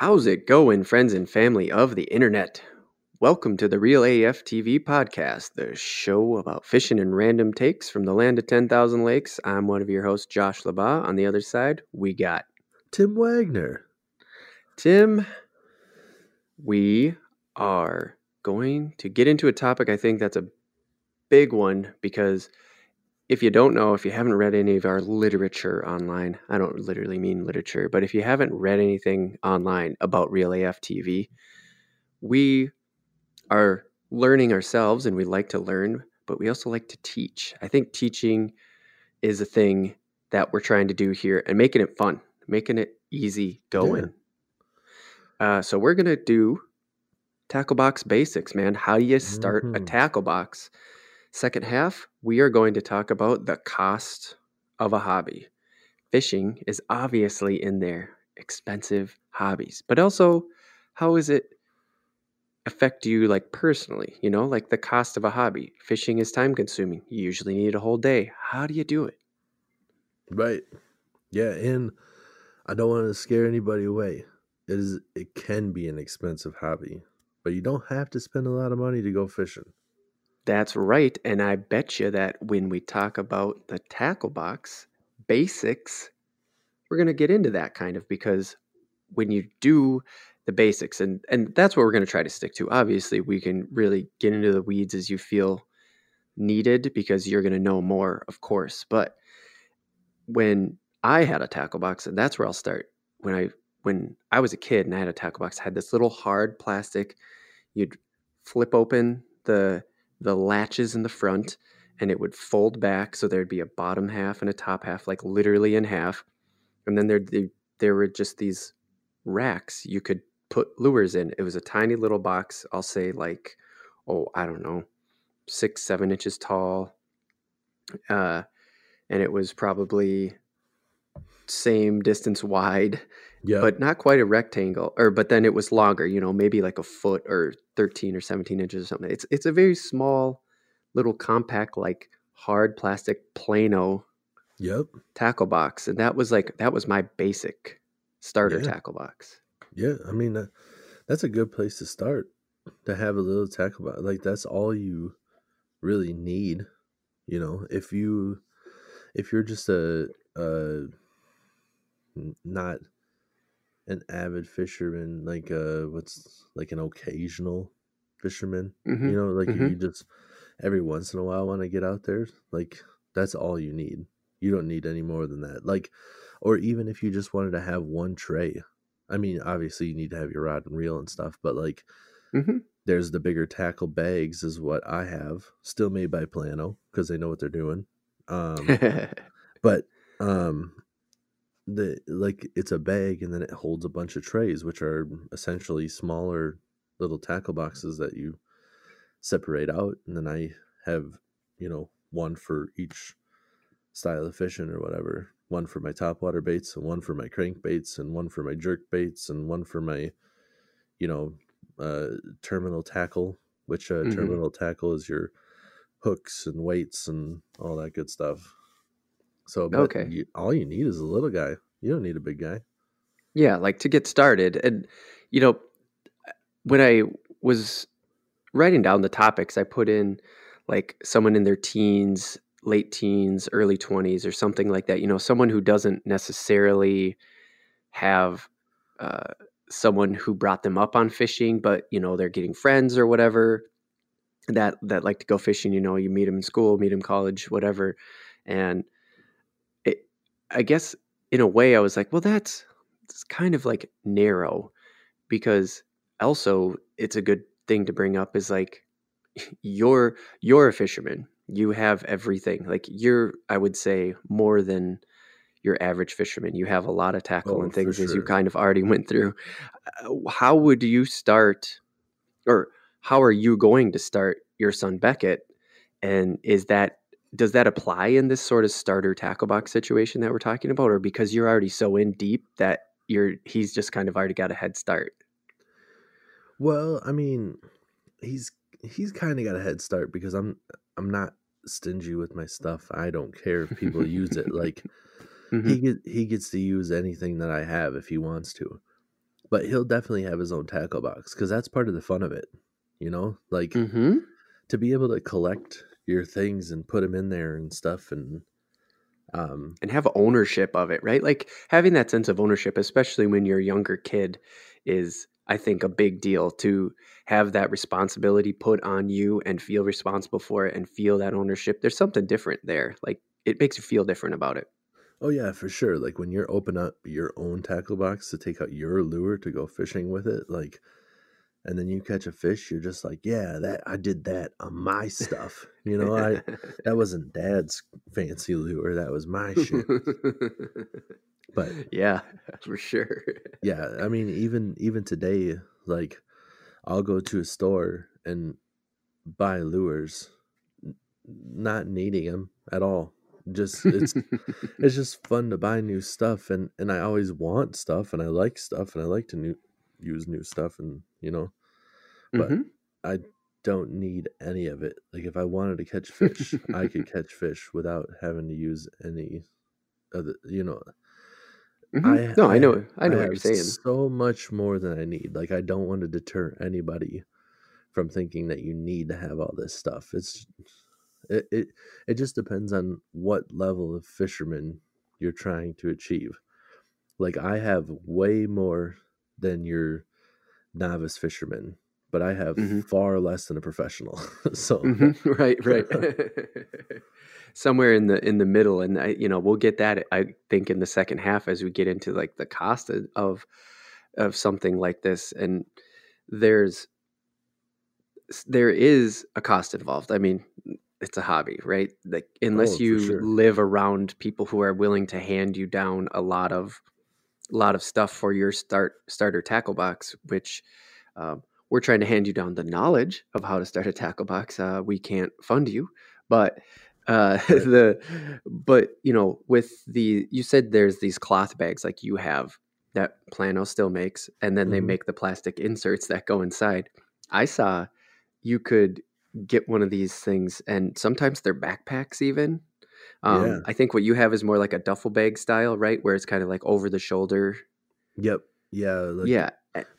How's it going, friends and family of the internet? Welcome to the Real AF TV podcast, the show about fishing and random takes from the land of 10,000 lakes. I'm one of your hosts, Josh LaBaw. On the other side, we got Tim Wagner. Tim. We are going to get into a topic I think that's a big one because if you don't know, if you haven't read any of our literature online, I don't literally mean literature, but if you haven't read anything online about Real AF TV, we are learning ourselves and we like to learn, but we also like to teach. I think teaching is a thing that we're trying to do here and making it fun, making it easy going. Yeah. Uh, so we're going to do tackle box basics, man. How do you start mm-hmm. a tackle box? Second half, we are going to talk about the cost of a hobby. Fishing is obviously in there, expensive hobbies, but also how does it affect you like personally? You know, like the cost of a hobby. Fishing is time consuming. You usually need a whole day. How do you do it? Right. Yeah, and I don't want to scare anybody away. It is it can be an expensive hobby, but you don't have to spend a lot of money to go fishing. That's right. And I bet you that when we talk about the tackle box basics, we're going to get into that kind of because when you do the basics, and, and that's what we're going to try to stick to. Obviously, we can really get into the weeds as you feel needed because you're going to know more, of course. But when I had a tackle box, and that's where I'll start. When I when I was a kid and I had a tackle box, I had this little hard plastic. You'd flip open the the latches in the front and it would fold back so there'd be a bottom half and a top half like literally in half. And then there there were just these racks you could put lures in. It was a tiny little box i'll say like oh i don't know six seven inches tall. Uh and it was probably same distance wide yeah. but not quite a rectangle. Or but then it was longer, you know, maybe like a foot or thirteen or seventeen inches or something. It's it's a very small, little compact, like hard plastic plano. Yep. Tackle box, and that was like that was my basic starter yeah. tackle box. Yeah, I mean that's a good place to start to have a little tackle box. Like that's all you really need. You know, if you if you're just a, a not an avid fisherman, like uh, what's like an occasional fisherman. Mm-hmm. You know, like mm-hmm. you just every once in a while want to get out there. Like that's all you need. You don't need any more than that. Like, or even if you just wanted to have one tray. I mean, obviously you need to have your rod and reel and stuff, but like, mm-hmm. there's the bigger tackle bags, is what I have, still made by Plano because they know what they're doing. Um, but um, the like it's a bag and then it holds a bunch of trays which are essentially smaller little tackle boxes that you separate out and then i have you know one for each style of fishing or whatever one for my topwater baits and one for my crank baits and one for my jerk baits and one for my you know uh, terminal tackle which uh, mm-hmm. terminal tackle is your hooks and weights and all that good stuff so, okay, you, all you need is a little guy. You don't need a big guy. Yeah, like to get started. And you know, when I was writing down the topics, I put in like someone in their teens, late teens, early 20s or something like that, you know, someone who doesn't necessarily have uh, someone who brought them up on fishing, but you know, they're getting friends or whatever that that like to go fishing, you know, you meet them in school, meet them college, whatever. And I guess in a way I was like, well, that's kind of like narrow because also it's a good thing to bring up is like you're you're a fisherman. You have everything. Like you're I would say more than your average fisherman. You have a lot of tackle oh, and things sure. as you kind of already went through. Uh, how would you start or how are you going to start your son Beckett? And is that does that apply in this sort of starter tackle box situation that we're talking about or because you're already so in deep that you're he's just kind of already got a head start well i mean he's he's kind of got a head start because i'm i'm not stingy with my stuff i don't care if people use it like mm-hmm. he get, he gets to use anything that i have if he wants to but he'll definitely have his own tackle box because that's part of the fun of it. You know, like Mm-hmm. to be able to collect your things and put them in there and stuff, and um, And have ownership of it, right? Like having that sense of ownership, especially when you're a younger kid, is I think a big deal to have that responsibility put on you and feel responsible for it and feel that ownership. There's something different there. Like it makes you feel different about it. oh yeah, for sure. Like when you're open up your own tackle box to take out your lure to go fishing with it, like, and then you catch a fish, you're just like, yeah, that I did that on my stuff. You know, I that wasn't dad's fancy lure, that was my shit. But yeah, for sure. yeah, I mean, even even today, like, I'll go to a store and buy lures, not needing them at all. Just it's it's just fun to buy new stuff, and and I always want stuff, and I like stuff, and I like to new, use new stuff, and you know, but Mhm. I don't need any of it. Like if I wanted to catch fish, I could catch fish without having to use any other, you know. Mhm. no, I know, I know what you're saying. So much more than I need. Like I don't want to deter anybody from thinking that you need to have all this stuff. It's it it, it just depends on what level of fisherman you're trying to achieve. Like I have way more than your novice fisherman, but I have Mhm. far less than a professional. so Mhm. Right, right. Somewhere in the in the middle, and I, you know, we'll get that. I think in the second half as we get into like the cost of of, of something like this, and there's there is a cost involved. I mean, it's a hobby, right? Like unless Oh, you sure. live around people who are willing to hand you down a lot of a lot of stuff for your start starter tackle box, which um, we're trying to hand you down the knowledge of how to start a tackle box. Uh, we can't fund you, but uh, Right. the but you know with the you said there's these cloth bags like you have that Plano still makes, and then they Mhm. make the plastic inserts that go inside. I saw you could get one of these things, and sometimes they're backpacks even. Um, Yeah. I think what you have is more like a duffel bag style, right? Where it's kind of like over the shoulder. Yep. Yeah, like yeah.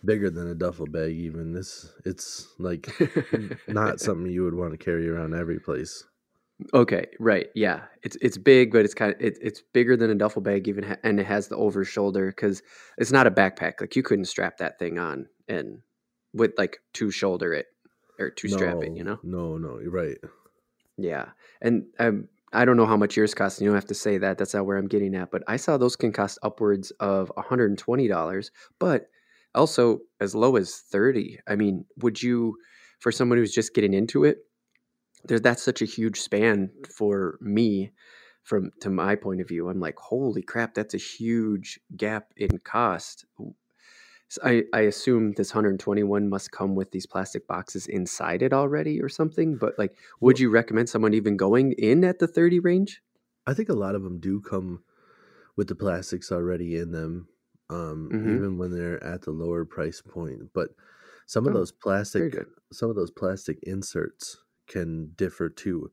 Bigger than a duffel bag even. This it's like not something you would want to carry around every place. Okay, right. Yeah, it's it's big, but it's kind of it, it's bigger than a duffel bag, even, ha- and it has the over shoulder because it's not a backpack. Like you couldn't strap that thing on and with like two shoulder it or two strap it. You know? No, no, you're right. Yeah, and um, I don't know how much yours cost. and You don't have to say that. That's not where I'm getting at. But I saw those can cost upwards of 120 dollars, but also as low as 30. I mean, would you, for someone who's just getting into it, there that's such a huge span for me from to my point of view. I'm like, holy crap, that's a huge gap in cost. So I, I assume this 121 must come with these plastic boxes inside it already or something. But like, would you recommend someone even going in at the 30 range? I think a lot of them do come with the plastics already in them, um, Mhm. even when they're at the lower price point. But some of Oh, those plastic, some of those plastic inserts can differ too.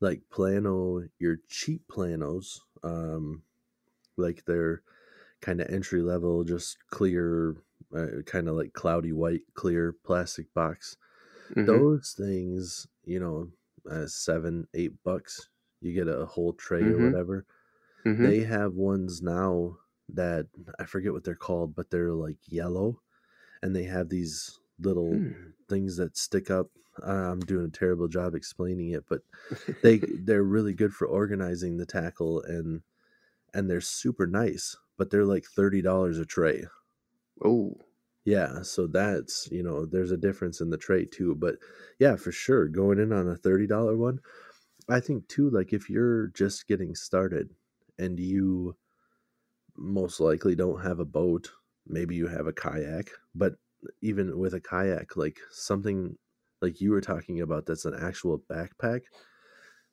Like plano, your cheap planos, um, like they're kind of entry level, just clear, uh, kind of like cloudy white, clear plastic box. Mhm. Those things, you know, uh, seven, eight bucks, you get a whole tray Mhm. or whatever. Mhm. They have ones now that I forget what they're called, but they're like yellow, and they have these little Hmm. things that stick up. I'm doing a terrible job explaining it, but they they're really good for organizing the tackle and and they're super nice, but they're like thirty dollars a tray. oh, Yeah, so that's you know there's a difference in the tray too, but yeah, for sure, going in on a thirty dollar one, I think too. Like if you're just getting started and you most likely don't have a boat, maybe you have a kayak, but even with a kayak, like something like you were talking about, that's an actual backpack,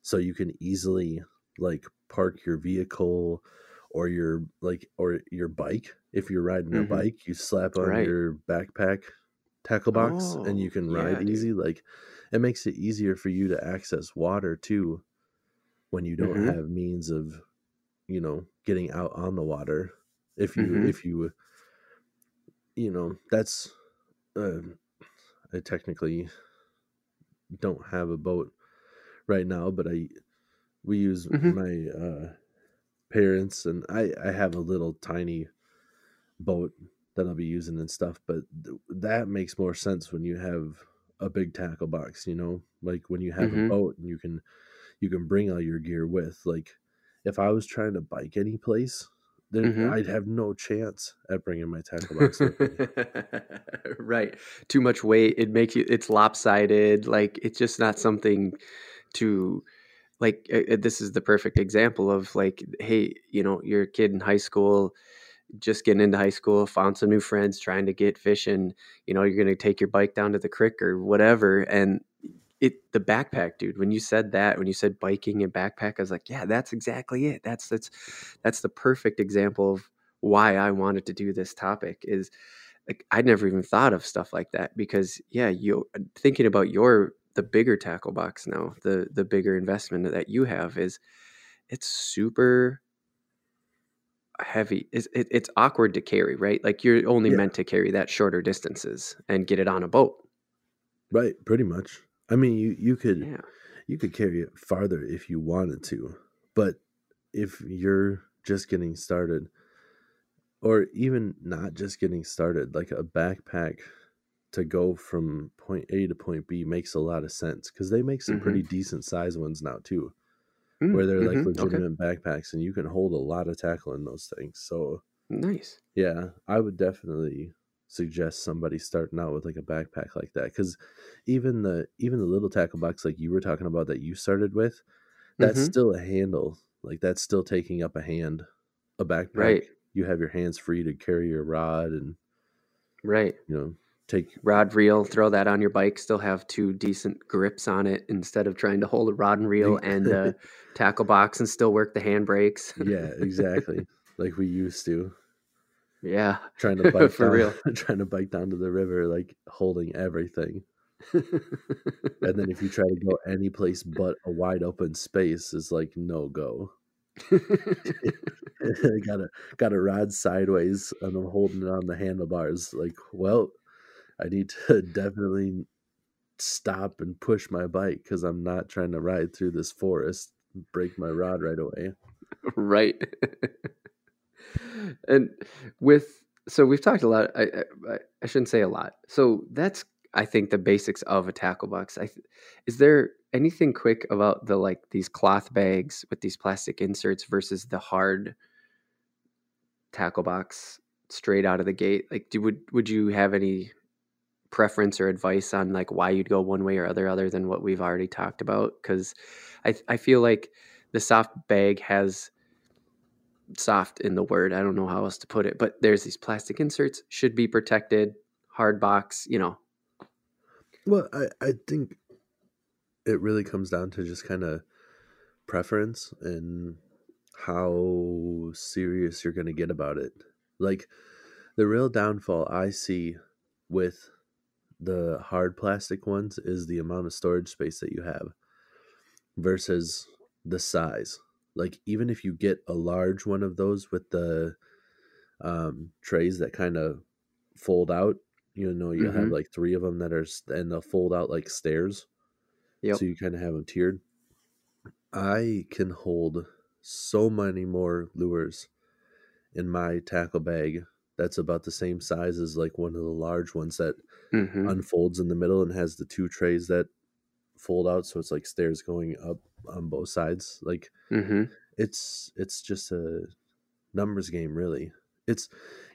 so you can easily like park your vehicle or your like or your bike if you're riding a Mhm. bike you slap on Right. your backpack tackle box and you Oh, can yeah, ride dude. easy like it makes it easier for you to access water too when you don't Mhm. have means of you know getting out on the water if you Mhm. if you you know that's uh, I technically don't have a boat right now, but I we use Mhm. my uh, parents and I I have a little tiny boat that I'll be using and stuff, but th- that makes more sense when you have a big tackle box, you know, like when you have a Mhm. boat and you can you can bring all your gear with. Like if I was trying to bike any place, then Mhm. I'd have no chance at bringing my tackle box right. Too much weight. It makes you. It's lopsided. Like it's just not something to like. Uh, this is the perfect example of like, hey, you know, you're a kid in high school, just getting into high school, found some new friends, trying to get fishing. You know, you're gonna take your bike down to the creek or whatever, and it the backpack dude when you said that when you said biking and backpack i was like yeah that's exactly it that's that's that's the perfect example of why i wanted to do this topic is like i'd never even thought of stuff like that because yeah you thinking about your the bigger tackle box now the the bigger investment that you have is it's super heavy it's, it, it's awkward to carry right like you're only Yeah. meant to carry that shorter distances and get it on a boat Right, pretty much. I mean, you you could yeah you could carry it farther if you wanted to, but if you're just getting started or even not just getting started, like a backpack to go from point A to point B makes a lot of sense cuz they make some Mhm. pretty decent size ones now too, Mm, where they're like mhm, okay legitimate backpacks and you can hold a lot of tackle in those things. So, nice yeah, I would definitely suggest somebody starting out with like a backpack like that because even the even the little tackle box like you were talking about that you started with that's Mhm. still a handle like that's still taking up a hand a backpack Right. you have your hands free to carry your rod and Right. you know take Rod reel, throw that on your bike, still have two decent grips on it instead of trying to hold a rod and reel and a tackle box and still work the handbrakes. yeah exactly like we used to yeah. trying to bike For down, real. trying to bike down to the river like holding everything and then if you try to go any place but a wide open space is like no go I got a got a rod sideways and I'm holding it on the handlebars. Like, well, I need to definitely stop and push my bike because I'm not trying to ride through this forest, break my rod right away. right. And with so we've talked a lot. I, I I shouldn't say a lot. So that's I think the basics of a tackle box. I is there anything quick about the like these cloth bags with these plastic inserts versus the hard tackle box straight out of the gate? Like, do would would you have any preference or advice on like why you'd go one way or other other than what we've already talked about? Because I I feel like the soft bag has soft in the word. I don't know how else to put it, but there's these plastic inserts should be protected. Hard box, you know. Well, I, I think it really comes down to just kind of preference and how serious you're going to get about it. Like, the real downfall I see with the hard plastic ones is the amount of storage space that you have versus the size. Like even if you get a large one of those with the um, trays that kind of fold out, you know, you have Mhm. like three of them that are and they'll fold out like stairs, Yep. so you kind of have them tiered. I can hold so many more lures in my tackle bag. That's about the same size as like one of the large ones that hmm unfolds in the middle and has the two trays that fold out so it's like stairs going up on both sides like hmm it's it's just a numbers game really. It's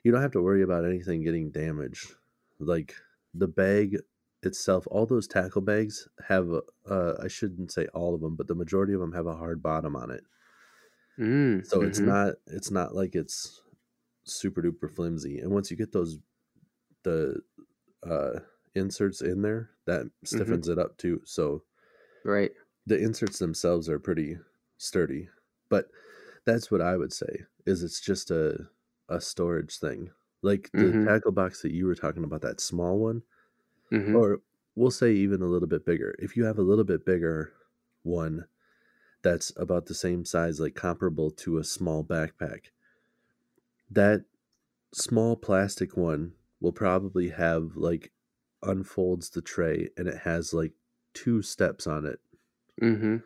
you don't have to worry about anything getting damaged. Like the bag itself all those tackle bags have a- uh, i shouldn't say all of them but the majority of them have a hard bottom on it. Mm so it's mhm. not it's not like it's super duper flimsy and once you get those the uh inserts in there that stiffens it up too so right. The inserts themselves are pretty sturdy but that's what i would say is it's just a a storage thing like the Mhm. tackle box that you were talking about that small one hmm or we'll say even a little bit bigger if you have a little bit bigger one that's about the same size like comparable to a small backpack that small plastic one will probably have like unfolds the tray and it has like two steps on it Mm-hmm.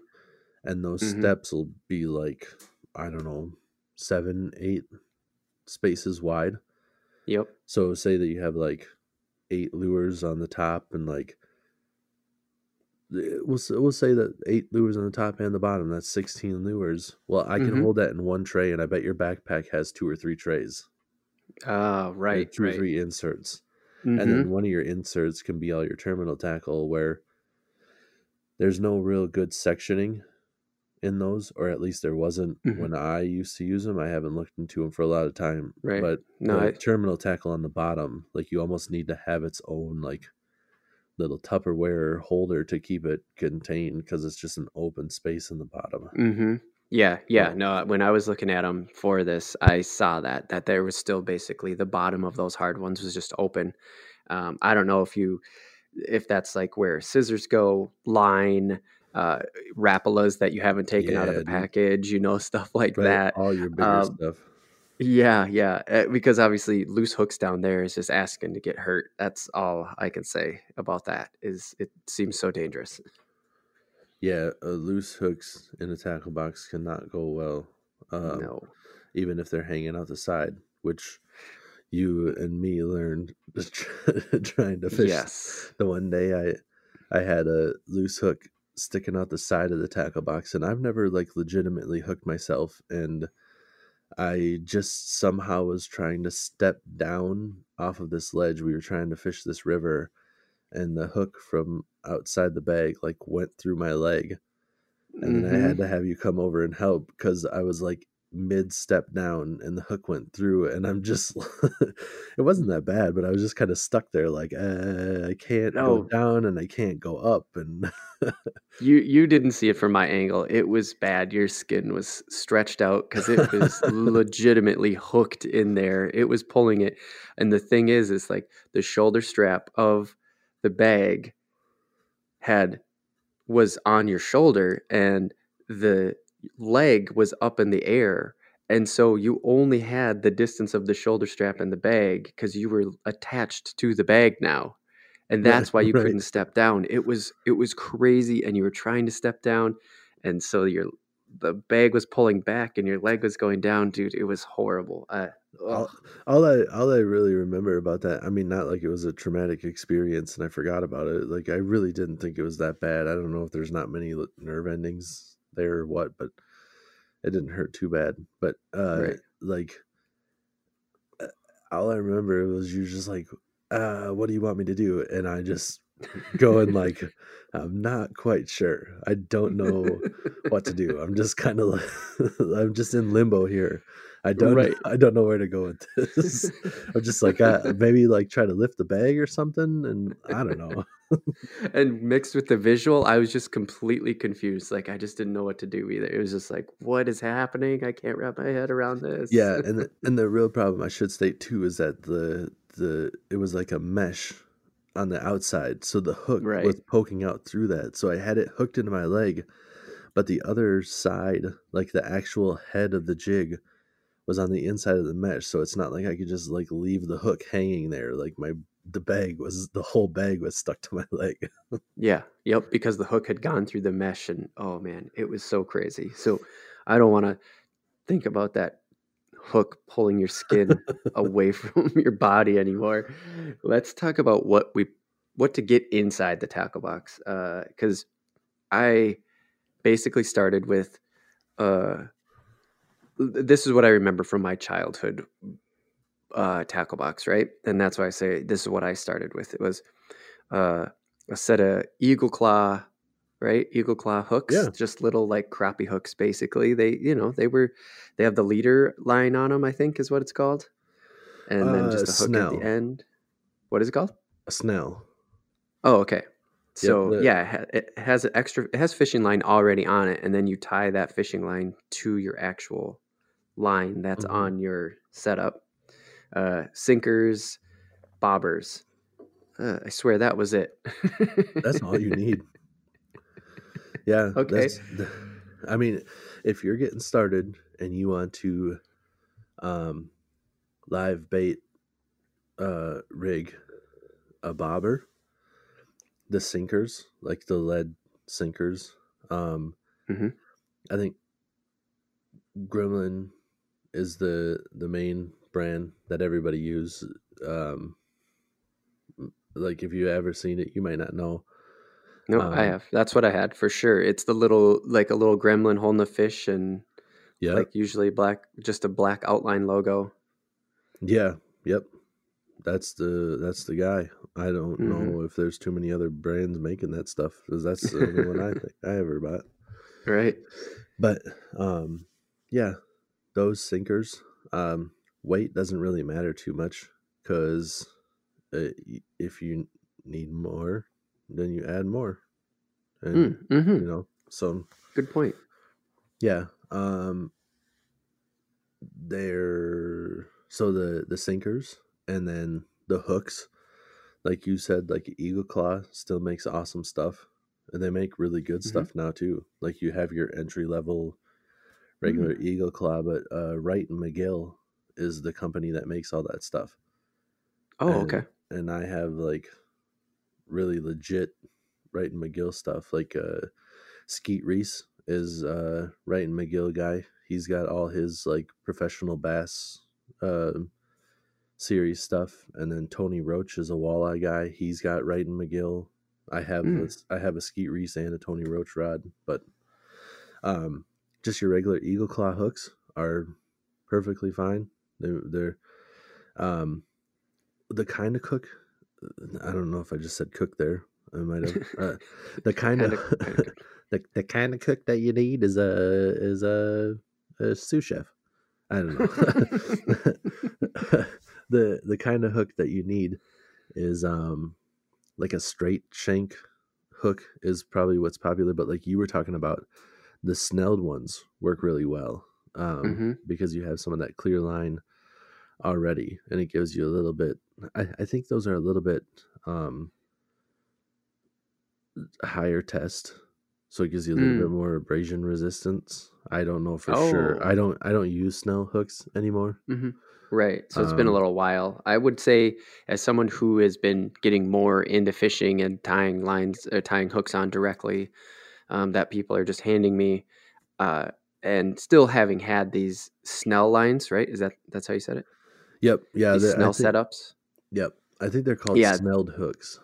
and those Mhm. steps will be like i don't know seven eight spaces wide Yep. so say that you have like eight lures on the top and like eh, we'll, we'll say that eight lures on the top and the bottom that's 16 lures well i can Mhm. hold that in one tray and i bet your backpack has two or three trays Ah, or right. two or three inserts Mhm. and then one of your inserts can be all your terminal tackle where there's no real good sectioning in those or at least there wasn't Mhm. when i used to use them i haven't looked into them for a lot of time Right. but No, the I- terminal tackle on the bottom like you almost need to have its own like little tupperware holder to keep it contained because it's just an open space in the bottom Mm-hmm. Yeah, yeah. No, when I was looking at them for this, I saw that that there was still basically the bottom of those hard ones was just open. Um, I don't know if you if that's like where scissors go, line, uh, rapalas that you haven't taken out of the package, you know, stuff like Right, that. all your bigger Um, stuff Yeah, yeah. uh, Because obviously, loose hooks down there is just asking to get hurt. That's all I can say about that. Is it seems so dangerous. yeah uh, loose hooks in a tackle box cannot go well um, no. even if they're hanging out the side which you and me learned trying to fish Yes. the one day I I had a loose hook sticking out the side of the tackle box and I've never like legitimately hooked myself and I just somehow was trying to step down off of this ledge. We were trying to fish this river and the hook from outside the bag like went through my leg and then I had mm-hmm. to have you come over and help because I was like mid step down and the hook went through and I'm just it wasn't that bad but I was just kind of stuck there like uh, I can't No. go down and I can't go up and You you didn't see it from my angle. It was bad. Your skin was stretched out because it was legitimately hooked in there. It was pulling it, and the thing is, is like the shoulder strap of the bag had was on your shoulder, and the leg was up in the air, and so you only had the distance of the shoulder strap and the bag because you were attached to the bag now and that's why you right. couldn't step down it was it was crazy and you were trying to step down and so your the bag was pulling back and your leg was going down dude it was horrible uh, all, all I all I really remember about that I mean not like it was a traumatic experience and I forgot about it like I really didn't think it was that bad I don't know if there's not many nerve endings there or what but it didn't hurt too bad but uh Right. like uh, all I remember was you just like uh what do you want me to do and I just going like I'm not quite sure I don't know what to do. I'm just kind of like, I'm just in limbo here. I don't Right. I don't know where to go with this. I'm just like uh, maybe like try to lift the bag or something and I don't know. and mixed with the visual i was just completely confused like i just didn't know what to do either it was just like what is happening i can't wrap my head around this Yeah, and the, and the real problem I should state too is that the the it was like a mesh on the outside, so the hook Right. was poking out through that. So I had it hooked into my leg, but the other side, like the actual head of the jig, was on the inside of the mesh. So it's not like I could just like leave the hook hanging there. Like my the bag was the whole bag was stuck to my leg. Yeah, yep, because the hook had gone through the mesh and oh man, it was so crazy. So I don't want to think about that hook pulling your skin away from your body anymore. Let's talk about what we what to get inside the tackle box uh cuz I basically started with uh this is what I remember from my childhood uh tackle box, right? And that's why I say this is what I started with. It was uh a set of eagle claw right eagle claw hooks Yeah. just little like crappie hooks basically they you know they were they have the leader line on them i think is what it's called and then Uh, just a hook at the end what is it called A snell. oh okay so the- yeah it has an extra it has fishing line already on it and then you tie that fishing line to your actual line that's Mhm. on your setup uh sinkers bobbers uh, i swear that was it That's all you need. Yeah. Okay. that's- I mean, if you're getting started and you want to um, live bait uh, rig a bobber, the sinkers, like the lead sinkers. Um, Mhm. I think Gremlin is the the main brand that everybody uses. Um, like if you ever seen it, you might not know. No, I Um, have. That's what I had for sure. It's the little, like a little gremlin holding a fish, and Yeah, like usually black, just a black outline logo. yeah, yep. That's the that's the guy. I don't Mhm. know if there's too many other brands making that stuff because that's the only one I think I ever bought. Right. But um, yeah, those sinkers. Um, weight doesn't really matter too much because uh, if you need more, then you add more, and Mm, hmm you know. So Good point. yeah, um, they're so the the sinkers and then the hooks, like you said, like Eagle Claw still makes awesome stuff, and they make really good Mhm. stuff now too. Like you have your entry level regular Eagle Claw, but uh, Wright and McGill is the company that makes all that stuff. Oh, and, okay. And I have like really legit Wright and McGill stuff. Like uh, Skeet Reese is uh, Wright and McGill guy. He's got all his like professional bass uh, series stuff, and then Tony Roach is a walleye guy. He's got Wright and McGill. I have Mm. this, I have a Skeet Reese and a Tony Roach rod, but um, just your regular Eagle Claw hooks are perfectly fine. They're, they're um, the kind of cook. I don't know if I just said cook there. I might have. Uh, the kind of Kinda- kinda cook. the, the kind of cook that you need is a is a, a sous chef. I don't know. the the kind of hook that you need is um like a straight shank hook is probably what's popular, but like you were talking about, the snelled ones work really well um, Mhm. because you have some of that clear line already, and it gives you a little bit. I, I think those are a little bit um, higher test, so it gives you a little Mm. bit more abrasion resistance. I don't know for sure. Oh. I don't. I don't use snell hooks anymore. Mhm. Right. So it's been a Um, little while. I would say, as someone who has been getting more into fishing and tying lines or tying hooks on directly, um, that people are just handing me, uh, and still having had these Snell lines, right? Is that that's how you said it? Yep. Yeah. These the- Snell think- setups, Yep. I think they're called Yeah. snelled hooks.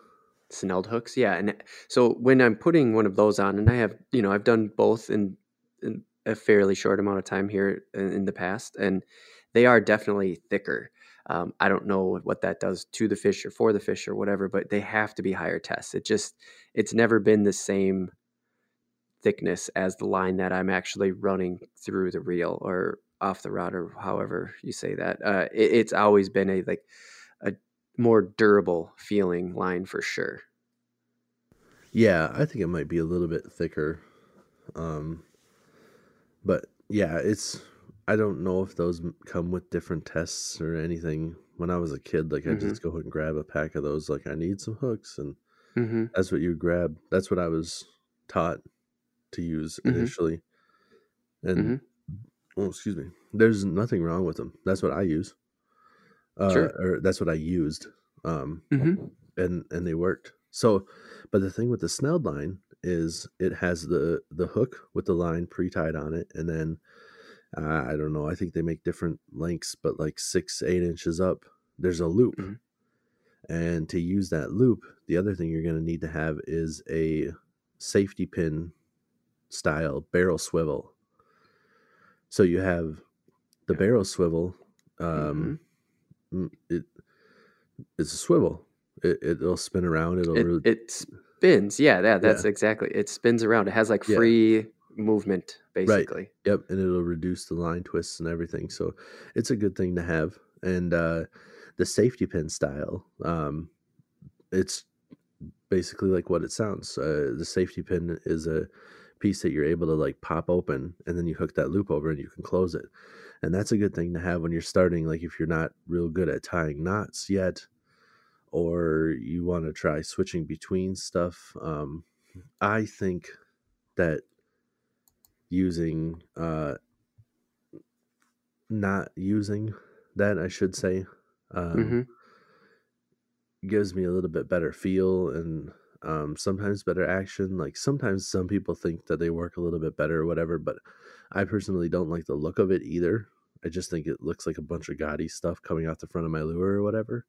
Snelled hooks. Yeah. And so when I'm putting one of those on, and I have, you know, I've done both in, in a fairly short amount of time here in, in the past, and they are definitely thicker. Um, I don't know what that does to the fish or for the fish or whatever, but they have to be higher tests. It just, it's never been the same thickness as the line that I'm actually running through the reel or off the rod or however you say that. Uh, it, it's always been a like a more durable feeling line for sure. Yeah, I think it might be a little bit thicker. Um, but yeah, it's. I don't know if those come with different tests or anything. When I was a kid, like I Mhm. just go and grab a pack of those. Like I need some hooks, and Mm-hmm. that's what you grab. That's what I was taught to use Mhm. initially. And Mhm. oh, excuse me. There's nothing wrong with them. That's what I use. Uh, Sure. Or that's what I used. Um, Mm-hmm. and and they worked. So, but the thing with the snelled line is it has the the hook with the line pre-tied on it, and then uh, I don't know. I think they make different lengths, but like six eight inches up, there's a loop. Mhm. And to use that loop, the other thing you're going to need to have is a safety pin style barrel swivel. So you have the Yeah. barrel swivel. Um, mm, it it's a swivel. It, it'll spin around. It'll It, really, it spins. Yeah, yeah, that's exactly. It spins around. It has like Yeah. free movement, basically. Yep, and it'll reduce the line twists and everything. So it's a good thing to have. And uh, the safety pin style, um, it's basically like what it sounds. Uh, the safety pin is a piece that you're able to like pop open, and then you hook that loop over, and you can close it. And that's a good thing to have when you're starting. Like if you're not real good at tying knots yet, or you want to try switching between stuff. Um, I think that using uh not using that i should say um hmm gives me a little bit better feel and um, sometimes better action. Like sometimes some people think that they work a little bit better or whatever, but I personally don't like the look of it either. I just think it looks like a bunch of gaudy stuff coming out the front of my lure or whatever.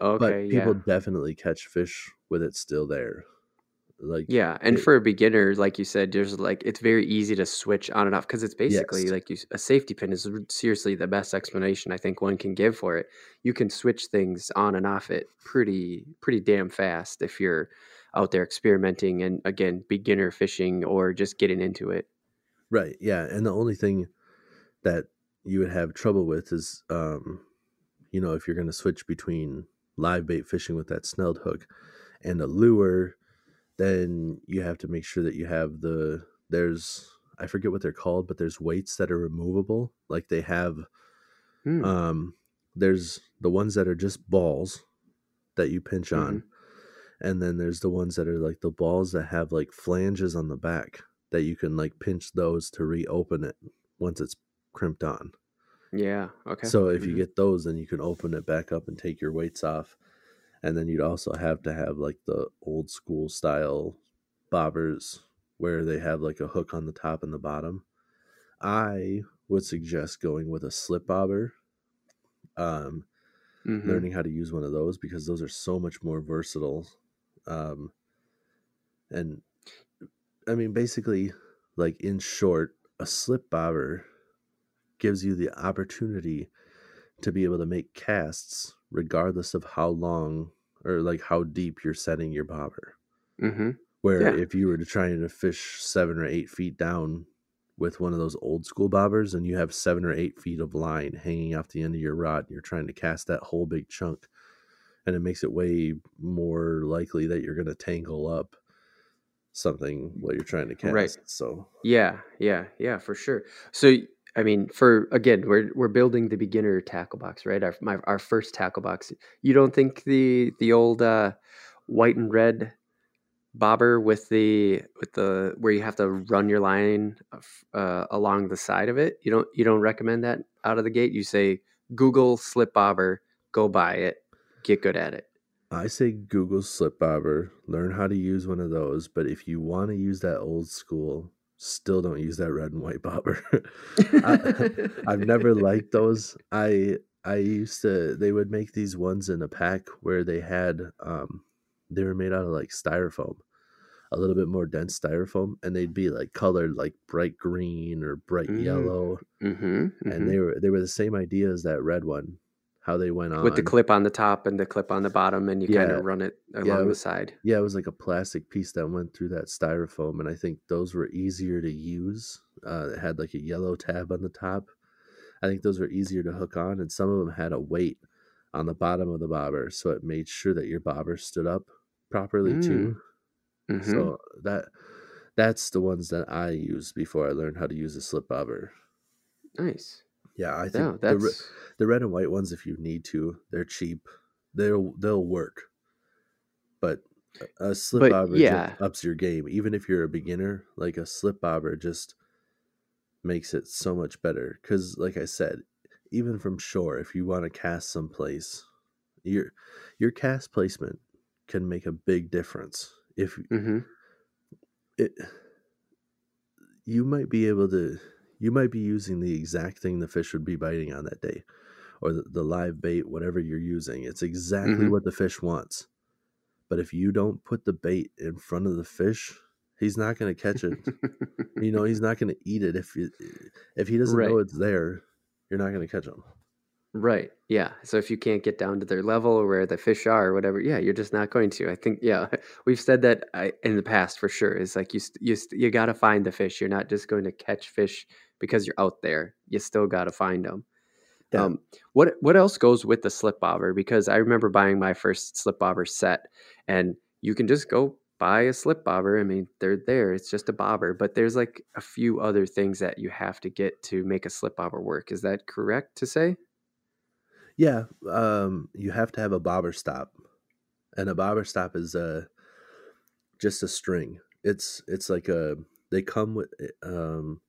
Okay, but people yeah. definitely catch fish with it still there. Like Yeah, and it- for a beginner, like you said, there's like it's very easy to switch on and off because it's basically Yes. like you, a safety pin is seriously the best explanation I think one can give for it. You can switch things on and off it pretty pretty damn fast if you're out there experimenting and again beginner fishing or just getting into it. Right. Yeah. And the only thing that you would have trouble with is, um, you know, if you're going to switch between live bait fishing with that snelled hook and a lure, then you have to make sure that you have the, there's, I forget what they're called, but there's weights that are removable. Like they have, Hmm. um, there's the ones that are just balls that you pinch on. And then there's the ones that are like the balls that have like flanges on the back that you can like pinch those to reopen it once it's crimped on. Yeah. Okay. So if you Mhm. get those, then you can open it back up and take your weights off. And then you'd also have to have like the old school style bobbers where they have like a hook on the top and the bottom. I would suggest going with a slip bobber. Um, Mhm. learning how to use one of those because those are so much more versatile. Um, and I mean, basically, like in short, a slip bobber gives you the opportunity to be able to make casts regardless of how long or like how deep you're setting your bobber. Mhm. Where Yeah. if you were to try to fish seven or eight feet down with one of those old school bobbers and you have seven or eight feet of line hanging off the end of your rod and you're trying to cast that whole big chunk and it makes it way more likely that you're going to tangle up something while you're trying to cast Right. so Yeah, yeah, yeah, for sure. So, I mean, for again, we're we're building the beginner tackle box, right? Our my our first tackle box. You don't think the the old uh, white and red bobber with the with the where you have to run your line uh, along the side of it? You don't you don't recommend that out of the gate? You say Google slip bobber, go buy it, get good at it. I say Google slip bobber, learn how to use one of those, but if you want to use that old school, still don't use that red and white bobber. I, I've never liked those. I I used to they would make these ones in a pack where they had um they were made out of like styrofoam, a little bit more dense styrofoam, and they'd be like colored like bright green or bright Mm. yellow, hmm and they were they were the same idea as that red one, how they went on with the clip on the top and the clip on the bottom, and you kind of run it Yeah, along it the side. Yeah, it was like a plastic piece that went through that styrofoam, and I think those were easier to use. Uh, it had like a yellow tab on the top. I think those were easier to hook on, and some of them had a weight on the bottom of the bobber, so it made sure that your bobber stood up properly too. Mhm. So that that's the ones that I used before I learned how to use a slip bobber. Nice. Yeah, I think the, re- the red and white ones, if you need to, they're cheap. They'll they'll work, but a slip But, bobber yeah. just ups your game. Even if you're a beginner, like a slip bobber just makes it so much better. Because, like I said, even from shore, if you want to cast someplace, your your cast placement can make a big difference. If hmm it, you might be able to, you might be using the exact thing the fish would be biting on that day, or the, the live bait, whatever you're using. It's exactly Mhm. what the fish wants. But if you don't put the bait in front of the fish, he's not going to catch it. you know, he's not going to eat it if you, if he doesn't know it's there. You're not going to catch him. Right. Yeah. So if you can't get down to their level or where the fish are or whatever, yeah, you're just not going to. I think, yeah, we've said that I, in the past for sure. Is like you st- you st- you got to find the fish. You're not just going to catch fish because you're out there. You still got to find them. Yeah. Um, what what else goes with the slip bobber? Because I remember buying my first slip bobber set, and you can just go buy a slip bobber. I mean, they're there. It's just a bobber, but there's like a few other things that you have to get to make a slip bobber work. Is that correct to say? Yeah, um, you have to have a bobber stop, and a bobber stop is uh, just a string. It's it's like a they come with um,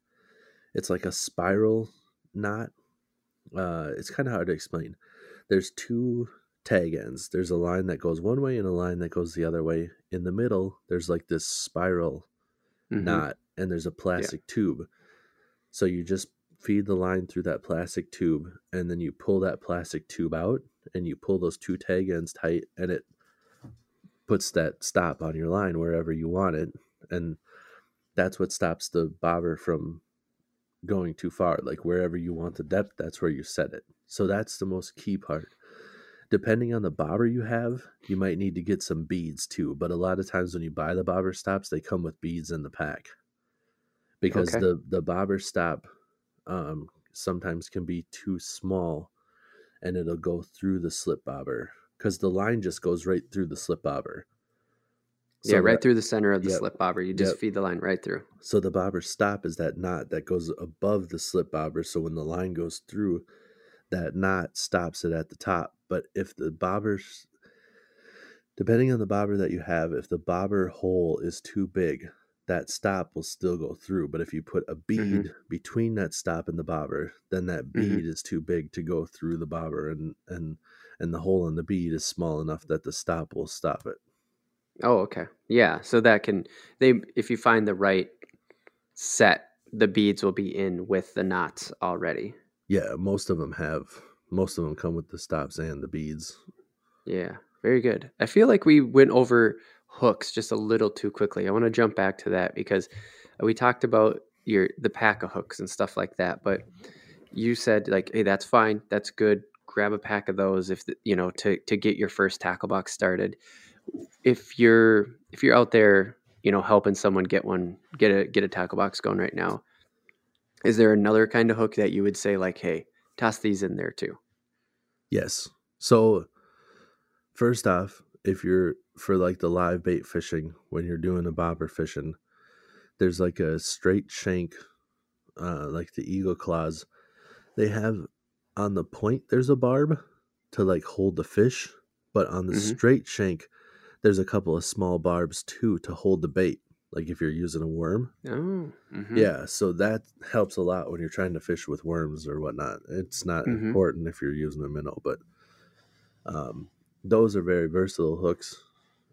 it's like a spiral knot. Uh, it's kind of hard to explain. There's two tag ends. There's a line that goes one way and a line that goes the other way. In the middle, there's like this spiral Mhm. knot, and there's a plastic tube. So you just feed the line through that plastic tube, and then you pull that plastic tube out, and you pull those two tag ends tight, and it puts that stop on your line wherever you want it, and that's what stops the bobber from going too far. Like wherever you want the depth, that's where you set it. So that's the most key part. Depending on the bobber you have, you might need to get some beads too. But a lot of times when you buy the bobber stops, they come with beads in the pack because Okay. the the bobber stop um, sometimes can be too small, and it'll go through the slip bobber because the line just goes right through the slip bobber. yeah, right that- through the center of the Yep. slip bobber. You just Yep. feed the line right through. So the bobber stop is that knot that goes above the slip bobber. So when the line goes through, that knot stops it at the top. But if the bobbers, depending on the bobber that you have, if the bobber hole is too big, that stop will still go through. But if you put a bead between that stop and the bobber, then that Mhm. bead is too big to go through the bobber, and and and the hole in the bead is small enough that the stop will stop it. Oh, okay. Yeah, so that can they if you find the right set, the beads will be in with the knots already. Yeah, most of them have. Most of them come with the stops and the beads. Yeah, very good. I feel like we went over hooks just a little too quickly. I want to jump back to that because we talked about your the pack of hooks and stuff like that, but you said like, "Hey, that's fine. That's good. Grab a pack of those if you know to to get your first tackle box started." If you're if you're out there, you know, helping someone get one, get a get a tackle box going right now, is there another kind of hook that you would say like, "Hey, toss these in there too"? Yes. So first off, if you're for like the live bait fishing, when you're doing a bobber fishing, there's like a straight shank, uh, like the eagle claws. They have on the point there's a barb to like hold the fish, but on the Mhm. straight shank, there's a couple of small barbs too to hold the bait. Like if you're using a worm. Oh, mhm. Yeah, so that helps a lot when you're trying to fish with worms or whatnot. It's not Mhm. important if you're using a minnow, but um, those are very versatile hooks,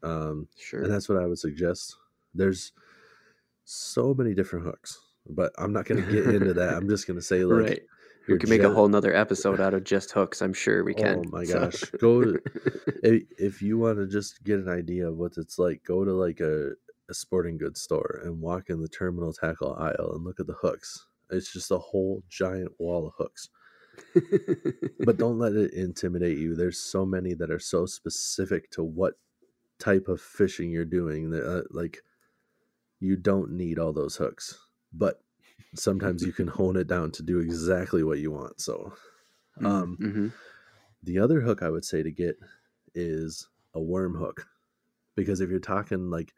um, sure. and that's what I would suggest. There's so many different hooks, but I'm not going to get into that. I'm just going to say like right. We can make a whole nother episode out of just hooks. I'm sure we can. Oh my So- gosh, go if, if you want to just get an idea of what it's like, go to like a, a sporting goods store and walk in the terminal tackle aisle and look at the hooks. It's just a whole giant wall of hooks. But don't let it intimidate you. There's so many that are so specific to what type of fishing you're doing that uh, like you don't need all those hooks. But sometimes you can hone it down to do exactly what you want. So um Mhm. the other hook I would say to get is a worm hook. Because if you're talking like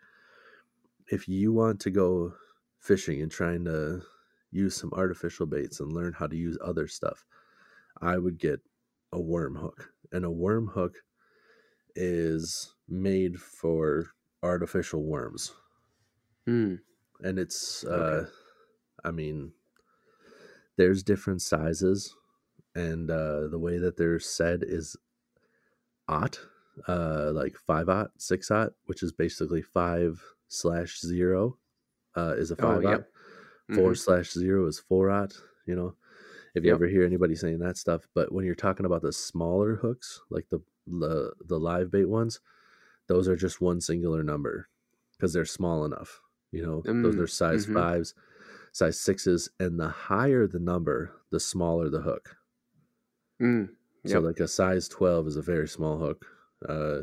if you want to go fishing and trying to use some artificial baits and learn how to use other stuff, I would get a worm hook. And a worm hook is made for artificial worms. Mm. And it's uh i mean there's different sizes and uh the way that they're said is aught uh like five aught six aught which is basically five slash zero uh is a Oh, five aught yep. 4 Mhm. slash zero is four aught you know if you Yep. ever hear anybody saying that stuff but when you're talking about the smaller hooks like the the, the live bait ones those are just one singular number because they're small enough you know those Mm, are size mhm. fives size sixes and the higher the number the smaller the hook Mm. so like a size 12 is a very small hook uh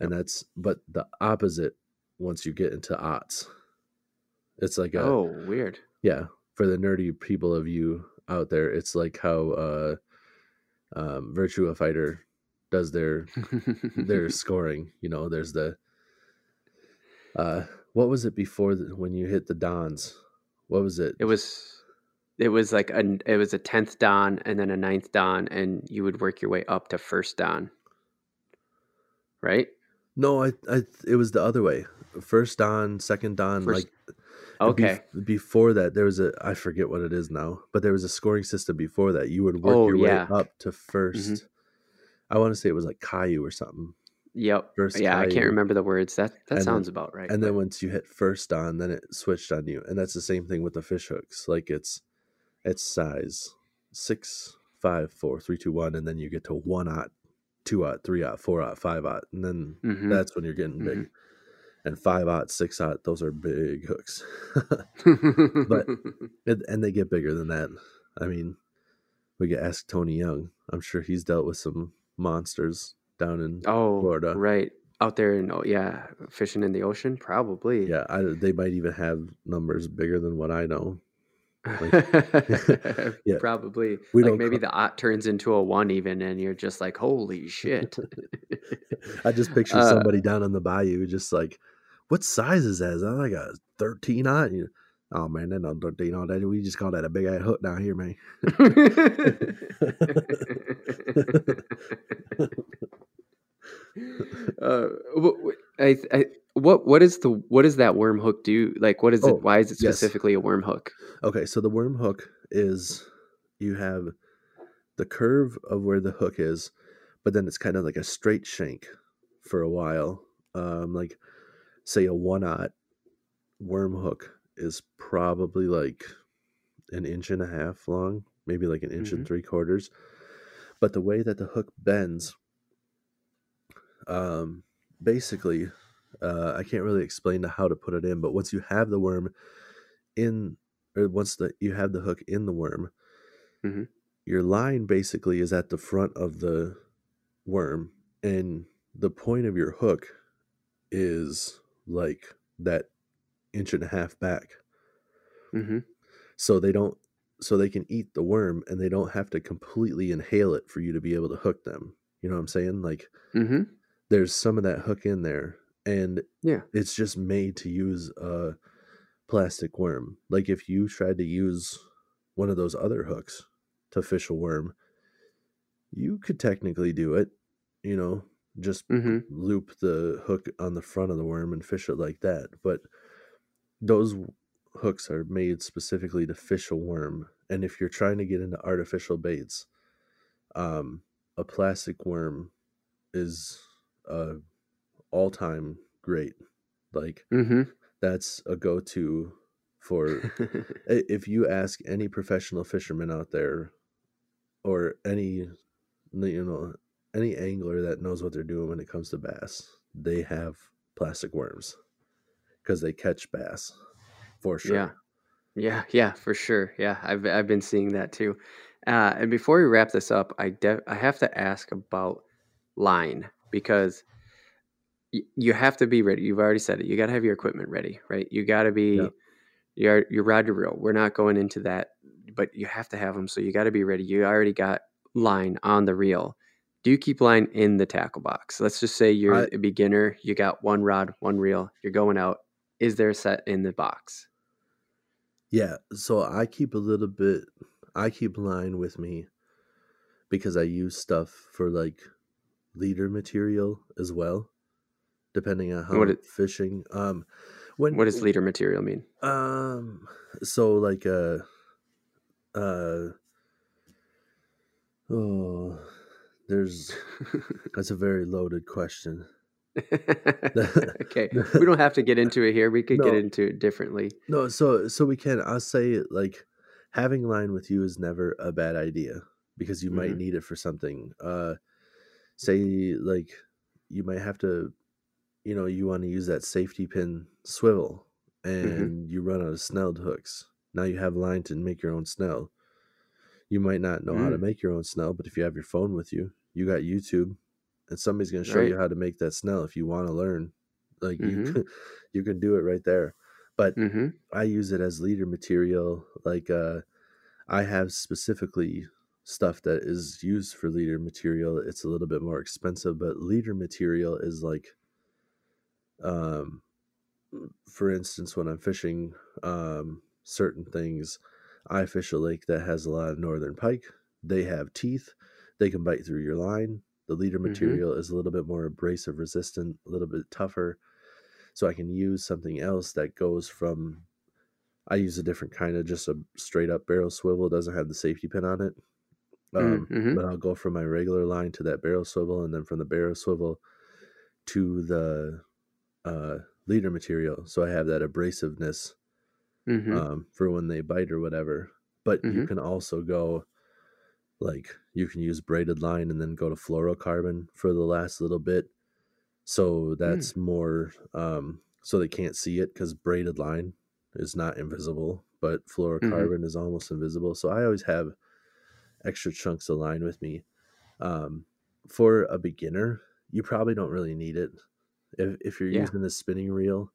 and that's but the opposite once you get into aughts it's like a Oh, weird. yeah for the nerdy people of you out there it's like how uh um virtua fighter does their their scoring you know there's the uh what was it before the, when you hit the dans what was it it was it was like a it was a tenth dan and then a ninth dan, and you would work your way up to first dan. Right? no i i it was the other way first dan second dan First- like Okay. Bef- before that, there was a I forget what it is now, but there was a scoring system before that. You would work Oh, your yeah. way up to 1st I want to say it was like Caillou or something. Yep. First yeah, I can't remember the words. That that And sounds then- about right. And then once you hit first on, then it switched on you. And that's the same thing with the fish hooks. Like it's it's size six, five, four, three, two, one, and then you get to one aught, two aught, three aught, four aught, five aught, and then Mhm. that's when you're getting big. And five aught, six aught, those are big hooks. but- and, and they get bigger than that. I mean, we could ask Tony Young. I'm sure he's dealt with some monsters down in oh, Florida. right out there in oh yeah, fishing in the ocean, probably. yeah. I, they might even have numbers bigger than what I know. Yeah. probably. We like maybe the aught turns into a one even, and you're just like, holy shit. I just picture Uh, somebody down on the bayou, just like, what size is that? Is that like a 13 aught? You- Oh man, that not 13 aught. That- We just call that a big ass hook down here, man. uh, I, I, what what is the what does that worm hook do? Like, what is Oh, it? Why is it yes. specifically a worm hook? Okay, so the worm hook is you have the curve of where the hook is, but then it's kind of like a straight shank for a while. Um, like say a one aught worm hook is probably like an inch and a half long, maybe like an inch and Mhm. three quarters. But the way that the hook bends, um, basically, uh, I can't really explain how to put it in, but once you have the worm in or once the you have the hook in the worm, Mhm. your line basically is at the front of the worm, and the point of your hook is like that inch and a half back, hmm so they don't so they can eat the worm and they don't have to completely inhale it for you to be able to hook them. You know what I'm saying? Like hmm there's some of that hook in there, and Yeah. it's just made to use a plastic worm. Like if you tried to use one of those other hooks to fish a worm, you could technically do it, you know, just hmm loop the hook on the front of the worm and fish it like that. But those hooks are made specifically to fish a worm. And if you're trying to get into artificial baits, um, a plastic worm is uh, all time great. Like hmm that's a go to for if you ask any professional fisherman out there or any you know any angler that knows what they're doing when it comes to bass they have plastic worms because they catch bass for sure Yeah. Yeah, yeah, for sure. Yeah, I've I've been seeing that too. Uh, and before we wrap this up, I de- I have to ask about line because you have to be ready. You've already said it. You got to have your equipment ready, right? You got to be Yeah. your your rod to reel. We're not going into that, but you have to have them. So you got to be ready. You already got line on the reel. Do you keep line in the tackle box? Let's just say you're I- a beginner. You got one rod, one reel. You're going out. Is there a set in the box? yeah so i keep a little bit i keep line with me because i use stuff for like leader material as well depending on how What it- fishing um when What does leader material mean? Um. So like uh uh oh, there's that's a very loaded question. okay, we don't have to get into it here. We could get into it differently. No, so so we can. I'll say like having line with you is never a bad idea because you might Mhm. need it for something. Uh, say like you might have to, you know, you want to use that safety pin swivel, and you run out of snelled hooks. Now you have line to make your own snell. You might not know how to Mm. make your own snell, but if you have your phone with you, you got YouTube, and somebody's going to show you how to make that snell if you want to learn. Like you, Mhm. can, you can do it right there. But hmm I use it as leader material. Like uh, I have specifically stuff that is used for leader material. It's a little bit more expensive, but leader material is like, um, for instance, when I'm fishing um, certain things, I fish a lake that has a lot of northern pike. They have teeth. They can bite through your line. The leader Mhm. material is a little bit more abrasive resistant, a little bit tougher. So I can use something else that goes from I use a different kind of just a straight up barrel swivel, doesn't have the safety pin on it. Um, mhm. But I'll go from my regular line to that barrel swivel, and then from the barrel swivel to the uh, leader material. So I have that abrasiveness Mhm. um, for when they bite or whatever. But you Mhm. can also go like you can use braided line and then go to fluorocarbon for the last little bit. So that's more um, so they can't see it because braided line is not invisible, but fluorocarbon is almost invisible. So I always have extra chunks of line with me. Um, for a beginner, you probably don't really need it. If if you're Yeah. using the spinning reel,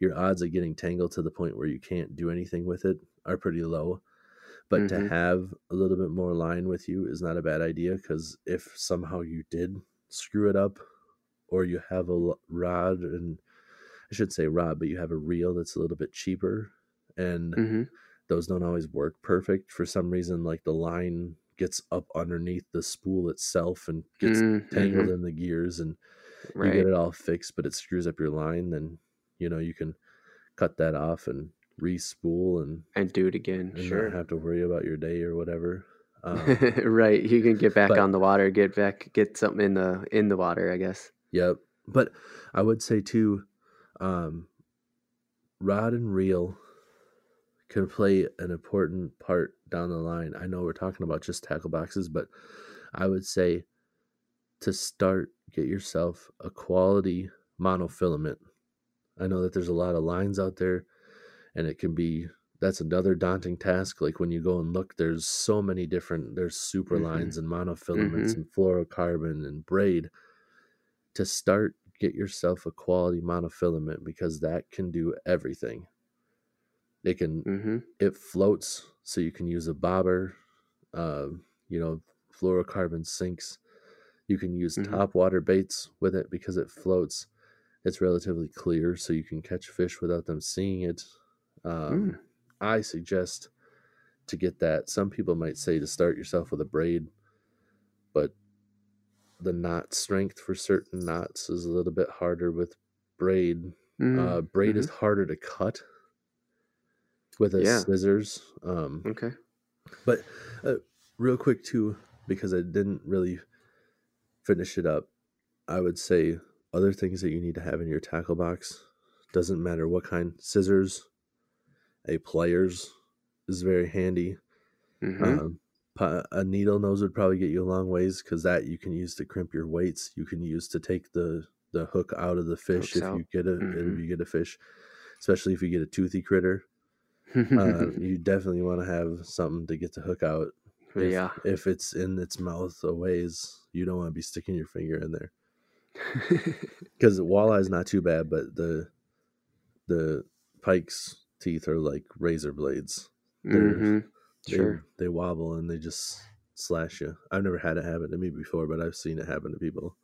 your odds of getting tangled to the point where you can't do anything with it are pretty low. But to Mhm. have a little bit more line with you is not a bad idea because if somehow you did screw it up, or you have a rod and I should say rod, but you have a reel that's a little bit cheaper, and Mhm. those don't always work perfect for some reason. Like the line gets up underneath the spool itself and gets Mm, tangled mhm. in the gears, and you get it all fixed, but it screws up your line. Then you know you can cut that off and re-spool and, And do it again. and Sure. not have to worry about your day or whatever. Um, right. You can get back but- on the water, get back get something in the in the water, I guess. Yep. But I would say too, um, rod and reel can play an important part down the line. I know we're talking about just tackle boxes, but I would say to start, get yourself a quality monofilament. I know that there's a lot of lines out there and it can be that's another daunting task. Like when you go and look, there's so many different there's super Mhm. lines and monofilaments Mhm. and fluorocarbon and braid to start get yourself a quality monofilament because that can do everything it can Mm-hmm. it floats so you can use a bobber um, you know fluorocarbon sinks you can use Mhm. top water baits with it because it floats it's relatively clear so you can catch fish without them seeing it um, Mm. i suggest to get that some people might say to start yourself with a braid but the knot strength for certain knots is a little bit harder with braid uh, Mm. braid is harder to cut with a Yeah. scissors. Um, Okay. but uh, real quick too, because I didn't really finish it up, I would say other things that you need to have in your tackle box doesn't matter what kind. Scissors, a pliers is very handy. Mm-hmm. Um, a needle nose would probably get you a long ways because that you can use to crimp your weights. You can use to take the the hook out of the fish Hooks if out. you get a if Mhm. you get a fish, especially if you get a toothy critter. Uh, you definitely want to have something to get the hook out. If, yeah. If it's in its mouth a ways, you don't want to be sticking your finger in there because walleye is not too bad, but the the pike's teeth are like razor blades. They're- hmm They, Sure. they wobble and they just slash you. I've never had it happen to me before, but I've seen it happen to people.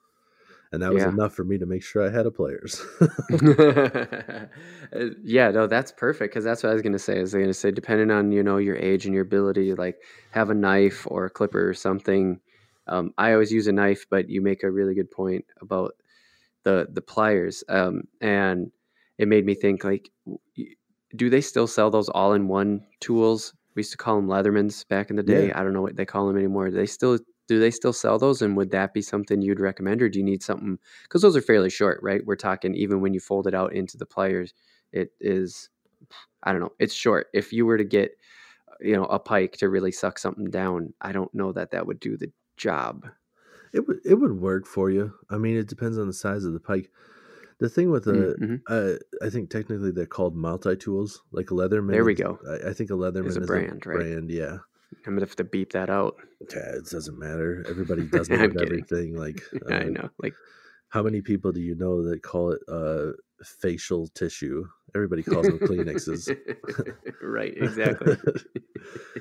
And that was Yeah. enough for me to make sure I had a players. Uh, yeah, no, that's perfect because that's what I was gonna say. I was gonna say, depending on you know your age and your ability, like have a knife or a clipper or something. Um, I always use a knife, but you make a really good point about the the pliers, um, and it made me think like, do they still sell those all in one tools? We used to call them Leathermans back in the day. Yeah. I don't know what they call them anymore. Do they still do they still sell those? And would that be something you'd recommend, or do you need something? Because those are fairly short, right? We're talking even when you fold it out into the pliers, it is, I don't know, it's short. If you were to get, you know, a pike to really suck something down, I don't know that that would do the job. it would it would work for you. I mean, it depends on the size of the pike. The thing with the, Mhm. uh, I think technically they're called multi tools. Like a Leatherman. There we go. I, I think a Leatherman Is a is brand, right? Brand, yeah. I'm gonna have to beep that out. Yeah, It doesn't matter. Everybody does I'm know kidding. everything. Like, I uh, know, like How many people do you know that call it uh, facial tissue? Everybody calls them Kleenexes. right, exactly.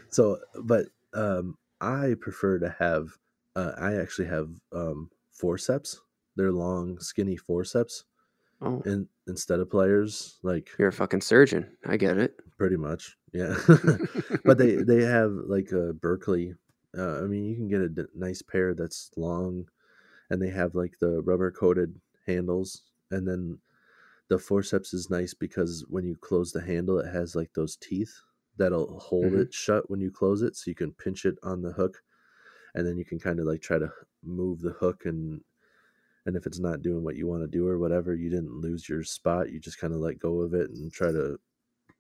so, but um, I prefer to have. Uh, I actually have um, forceps. They're long, skinny forceps, Oh, in, instead of pliers. Like you're a fucking surgeon. I get it. Pretty much, yeah. but they they have like a Berkley. Uh, I mean, you can get a d- nice pair that's long, and they have like the rubber coated handles, and then the forceps is nice because when you close the handle, it has like those teeth that'll hold Mhm. it shut when you close it, so you can pinch it on the hook. and then you can kind of like try to move the hook and and if it's not doing what you want to do or whatever, you didn't lose your spot. You just kind of let go of it and try to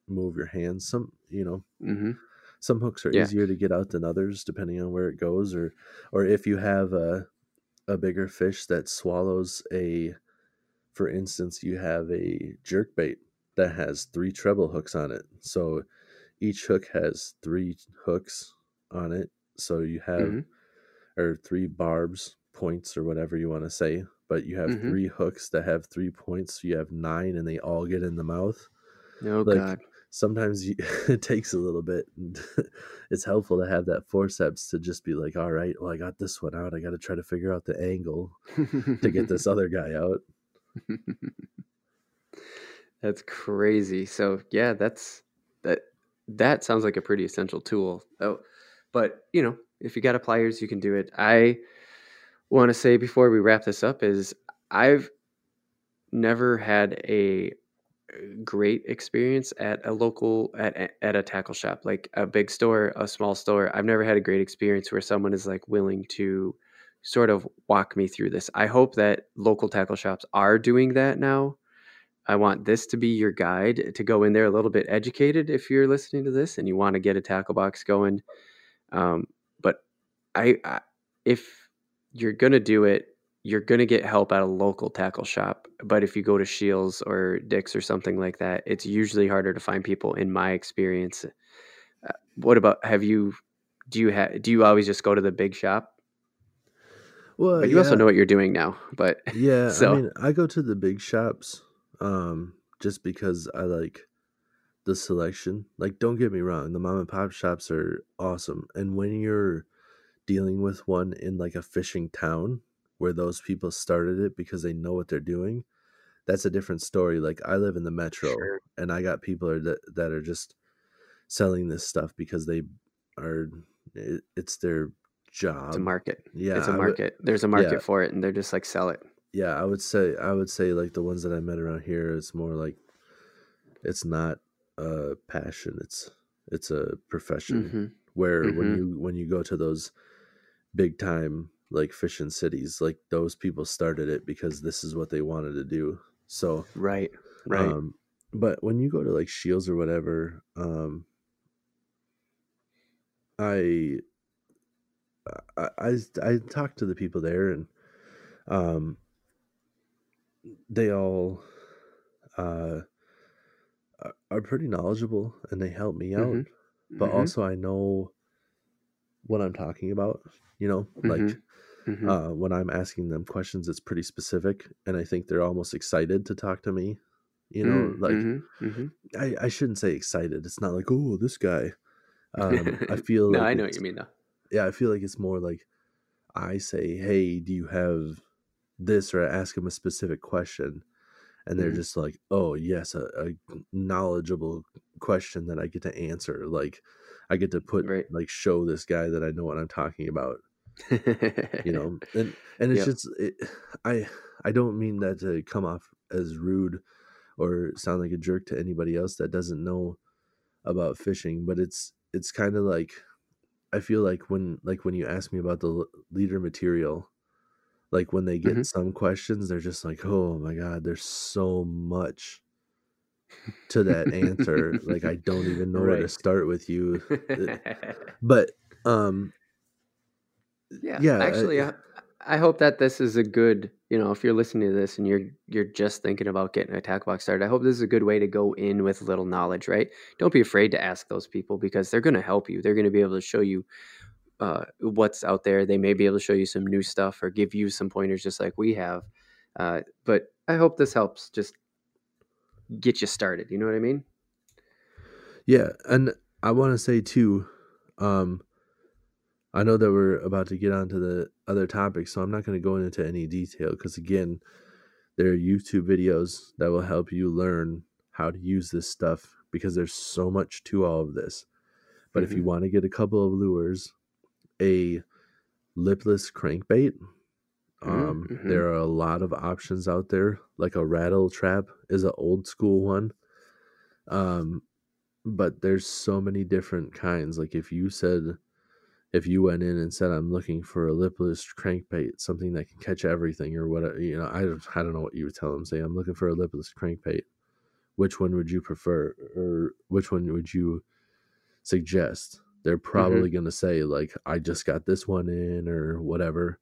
move your hands. Some, you know, Mm-hmm. some hooks are Yeah. easier to get out than others depending on where it goes or or if you have a a bigger fish that swallows a for instance you have a jerk bait that has three treble hooks on it so each hook has three hooks on it so you have Mhm. or three barbs points or whatever you want to say but you have Mhm. three hooks that have three points so you have nine and they all get in the mouth Oh Like, God. Sometimes you, it takes a little bit and it's helpful to have that forceps to just be like all right well i got this one out i got to try to figure out the angle to get this other guy out That's crazy. So yeah, that's that. That sounds like a pretty essential tool. Oh, but you know, if you got a pliers, you can do it. I want to say before we wrap this up is I've never had a great experience at a local at at a tackle shop, like a big store, a small store. I've never had a great experience where someone is like willing to sort of walk me through this. I hope that local tackle shops are doing that now. I want this to be your guide to go in there a little bit educated if you're listening to this and you want to get a tackle box going. Um, but I, I, if you're gonna do it, you're gonna get help at a local tackle shop. But if you go to Scheels or Dick's or something like that, it's usually harder to find people. In my experience, uh, what about have you? Do you have? Do you always just go to the big shop? well But you also know what you're doing now. But Yeah, So- I mean, I go to the big shops um just because I like the selection. Like don't get me wrong, the mom and pop shops are awesome. And when you're dealing with one in like a fishing town where those people started it because they know what they're doing, that's a different story. Like I live in the metro Sure. and I got people are that, that are just selling this stuff because they are it, it's their job. it's a market. Yeah, it's a I would- market. There's a market yeah. for it, and they're just like sell it. yeah i would say i would say like the ones that i met around here it's more like it's not a passion it's it's a profession hmm where when Mhm. you when you go to those big time like fishing cities like those people started it because this is what they wanted to do so Right. Right. um but when you go to like scheels or whatever um i i i, I talked to the people there and um they all uh are- pretty knowledgeable and they help me out Mhm. but Mhm. also i know what i'm talking about you know like Mhm. Mhm. uh, when i'm asking them questions it's pretty specific and i think they're almost excited to talk to me you know Mm, like mhm, mhm. I, I shouldn't say excited it's not like oh this guy um, i feel no, like I know what you mean though. yeah i feel like it's more like i say hey do you have this or i ask them a specific question and they're Mhm. just like oh yes a, a knowledgeable question that i get to answer like i get to put Right. like show this guy that i know what i'm talking about you know and and it's Yep. just it, i i don't mean that to come off as rude or sound like a jerk to anybody else that doesn't know about fishing but it's it's kind of like i feel like when like when you ask me about the leader material like when they get Mhm. some questions they're just like oh my god there's so much to that answer like i don't even know where to start with you but um yeah, yeah, Actually, I, I hope that this is a good. You know, if you're listening to this and you're you're just thinking about getting a tackle box started, I hope this is a good way to go in with a little knowledge. Right? Don't be afraid to ask those people because they're going to help you. They're going to be able to show you uh, what's out there. They may be able to show you some new stuff or give you some pointers, just like we have. Uh, but I hope this helps just get you started. You know what I mean? Yeah, and I want to say too, um, I know that we're about to get onto the other topics, so I'm not going to go into any detail because again, there are YouTube videos that will help you learn how to use this stuff because there's so much to all of this. But if you Mhm. want to get a couple of lures, a lipless crankbait, um, mhm. there are a lot of options out there. Like a rattle trap is an old school one. Um, but there's so many different kinds. Like if you said if you went in and said, "I'm looking for a lipless crankbait, something that can catch everything," or whatever, you know, I don't, I don't know what you would tell them. Say, "I'm looking for a lipless crankbait." Which one would you prefer, or which one would you suggest? They're probably going to say like, "I just got this one in," or whatever.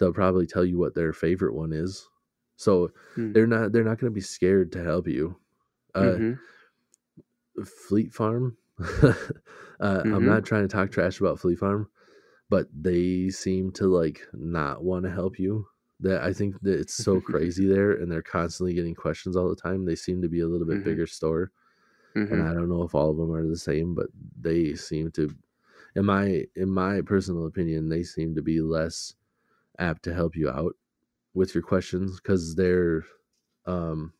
They'll probably tell you what their favorite one is. So Hmm. they're not they're not going to be scared to help you. Uh, Mhm. Fleet Farm. uh, I'm Mhm. not trying to talk trash about Fleet Farm, but they seem to like not want to help you. That I think that it's so crazy there, and they're constantly getting questions all the time. They seem to be a little bit Mhm. bigger store, and Mhm. I don't know if all of them are the same, but they seem to, in my in my personal opinion, they seem to be less apt to help you out with your questions because they're, um,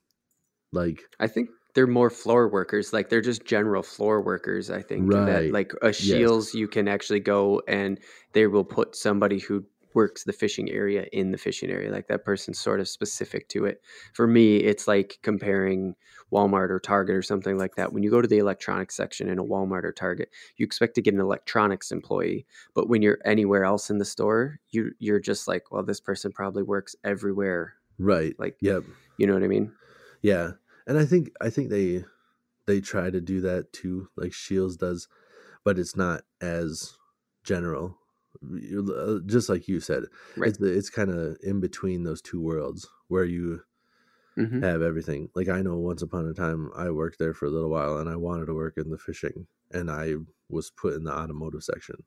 like I think they're more floor workers. Like they're just general floor workers. I think that Right. like a Yes. Scheels, you can actually go and they will put somebody who works the fishing area in the fishing area. Like that person's sort of specific to it. For me, it's like comparing Walmart or Target or something like that. When you go to the electronics section in a Walmart or Target, you expect to get an electronics employee. But when you're anywhere else in the store, you you're just like, well, this person probably works everywhere. right. Like, Yep. you know what I mean? Yeah, and I think I think they they try to do that too, like Scheels does, but it's not as general. You- uh, Just like you said, Right. it's it's kind of in between those two worlds where you hmm have everything. Like I know, once upon a time, I worked there for a little while, and I wanted to work in the fishing, and I was put in the automotive section.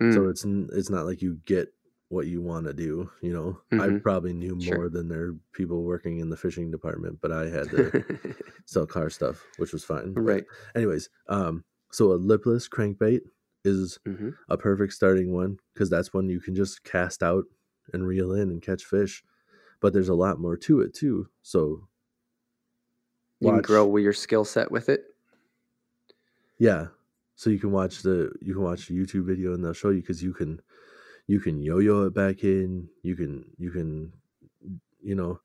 Mm. So it's it's not like you get what you want to do. You know, I Mhm. probably knew Sure. more than their people working in the fishing department, but I had to sell car stuff, which was fine. But right. anyways, um, so a lipless crankbait is hmm a perfect starting one because that's one you can just cast out and reel in and catch fish. But there's a lot more to it too. So You can grow with your skill set with it. yeah, so you can watch the you can watch a YouTube video and they'll show you because you can you can yo-yo it back in. You can you can you know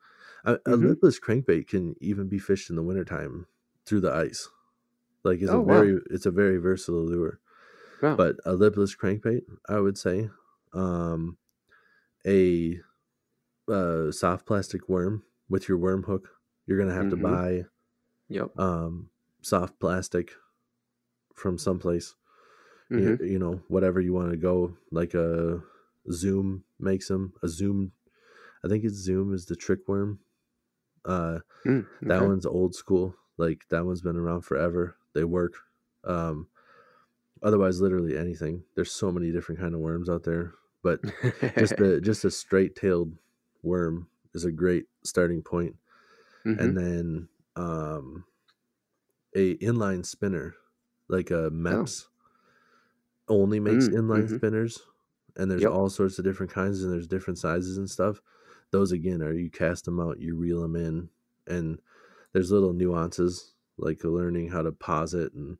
a, a Mhm. lipless crankbait can even be fished in the wintertime through the ice. Like it's Oh, a wow. very it's a very versatile lure. But a lipless crankbait i would say um a uh, soft plastic worm with your worm hook you're gonna have Mhm. to buy yep. um soft plastic from someplace hmm you, you know whatever you want to go like a zoom makes them a zoom i think it's zoom is the trick worm uh Mm, that one's old school like that one's been around forever they work um otherwise literally anything there's so many different kind of worms out there but just a just a straight tailed worm is a great starting point Mhm. and then um a inline spinner like a mepps only makes Mm, inline mhm. spinners and there's Yep. all sorts of different kinds and there's different sizes and stuff those again are you cast them out you reel them in and there's little nuances like learning how to pause it and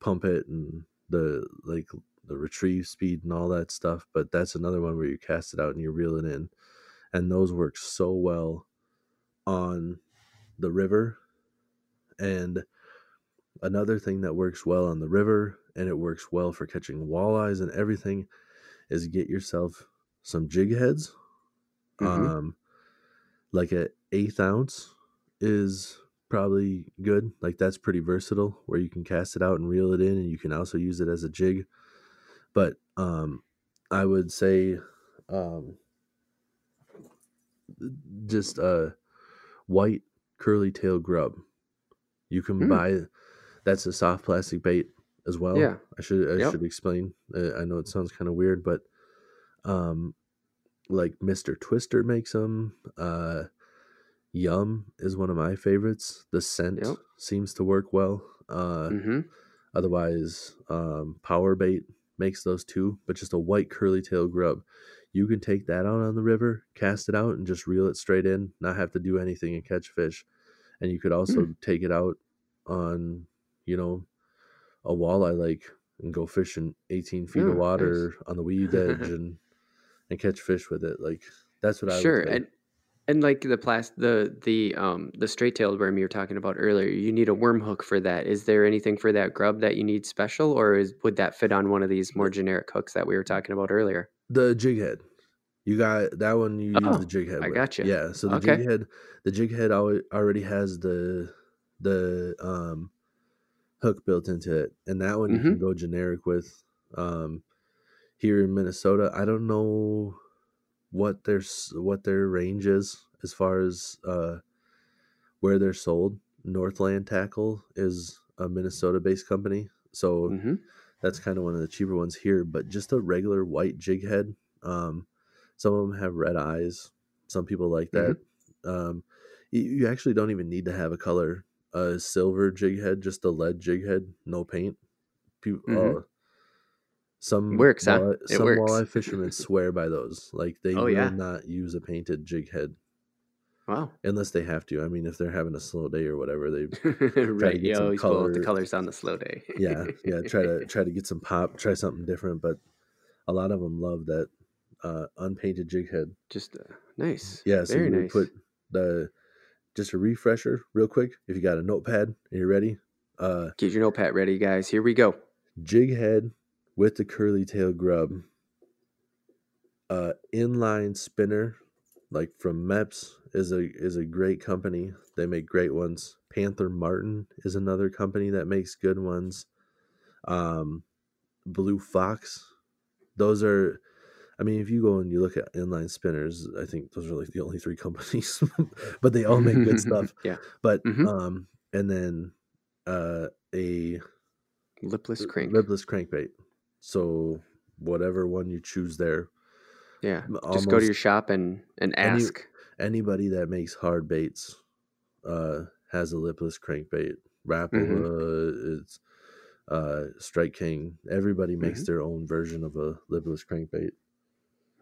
pump it and the like the retrieve speed and all that stuff but that's another one where you cast it out and you reel it in and those work so well on the river and another thing that works well on the river and it works well for catching walleyes and everything is get yourself some jig heads Mhm. um like a eighth ounce is probably good like that's pretty versatile where you can cast it out and reel it in and you can also use it as a jig but um i would say um just a white curly tail grub you can Mm. buy that's a soft plastic bait as well Yeah. i should i Yep. should explain uh, i know it sounds kind of weird but um like mr twister makes them uh yum is one of my favorites the scent Yep. seems to work well uh hmm Otherwise, um, power bait makes those too, but just a white curly tail grub. You can take that out on the river, cast it out, and just reel it straight in, not have to do anything and catch fish. And you could also take it out on, you know, a walleye lake and go fishing 18 feet Oh, of nice. water on the weed edge and and catch fish with it. Like that's what I Sure. And And like the plas the the um the straight tailed worm you were talking about earlier, you need a worm hook for that. Is there anything for that grub that you need special, or is would that fit on one of these more generic hooks that we were talking about earlier? The jig head. You got that one. You use Oh, the jig head. I with. gotcha. Yeah. So the Okay. jig head, the jig head al- already has the the um hook built into it, and that one you can go generic with. Um, here in Minnesota, I don't know what their what their range is as far as uh where they're sold. Northland Tackle is a Minnesota-based company, so hmm that's kind of one of the cheaper ones here. But just a regular white jig head. Um, some of them have red eyes. Some people like that. Um, you, you actually don't even need to have a color. A silver jig head, just a lead jig head, no paint. People, Mhm. uh, some Works, huh? walleye, It some works. walleye fishermen swear by those. Like they Oh, will yeah. not use a painted jig head Wow. unless they have to. I mean, if they're having a slow day or whatever, they right. some always pull the colors on the slow day. yeah yeah try to try to get some pop try something different but a lot of them love that uh unpainted jig head Just uh, nice. yeah so Very you nice. put the just a refresher real quick if you got a notepad and you're ready uh Get your notepad ready, guys. Here we go. jig head with the curly tail grub uh inline spinner like from mepps is a is a great company they make great ones panther martin is another company that makes good ones um blue fox those are i mean if you go and you look at inline spinners i think those are like the only three companies but they all make good stuff yeah. but Mhm. um and then uh a Lipless crank. lipless crankbait so whatever one you choose there yeah. Just go to your shop and and any- ask. anybody that makes hard baits uh has a lipless crankbait Rapala, it's uh strike king everybody makes Mhm. their own version of a lipless crankbait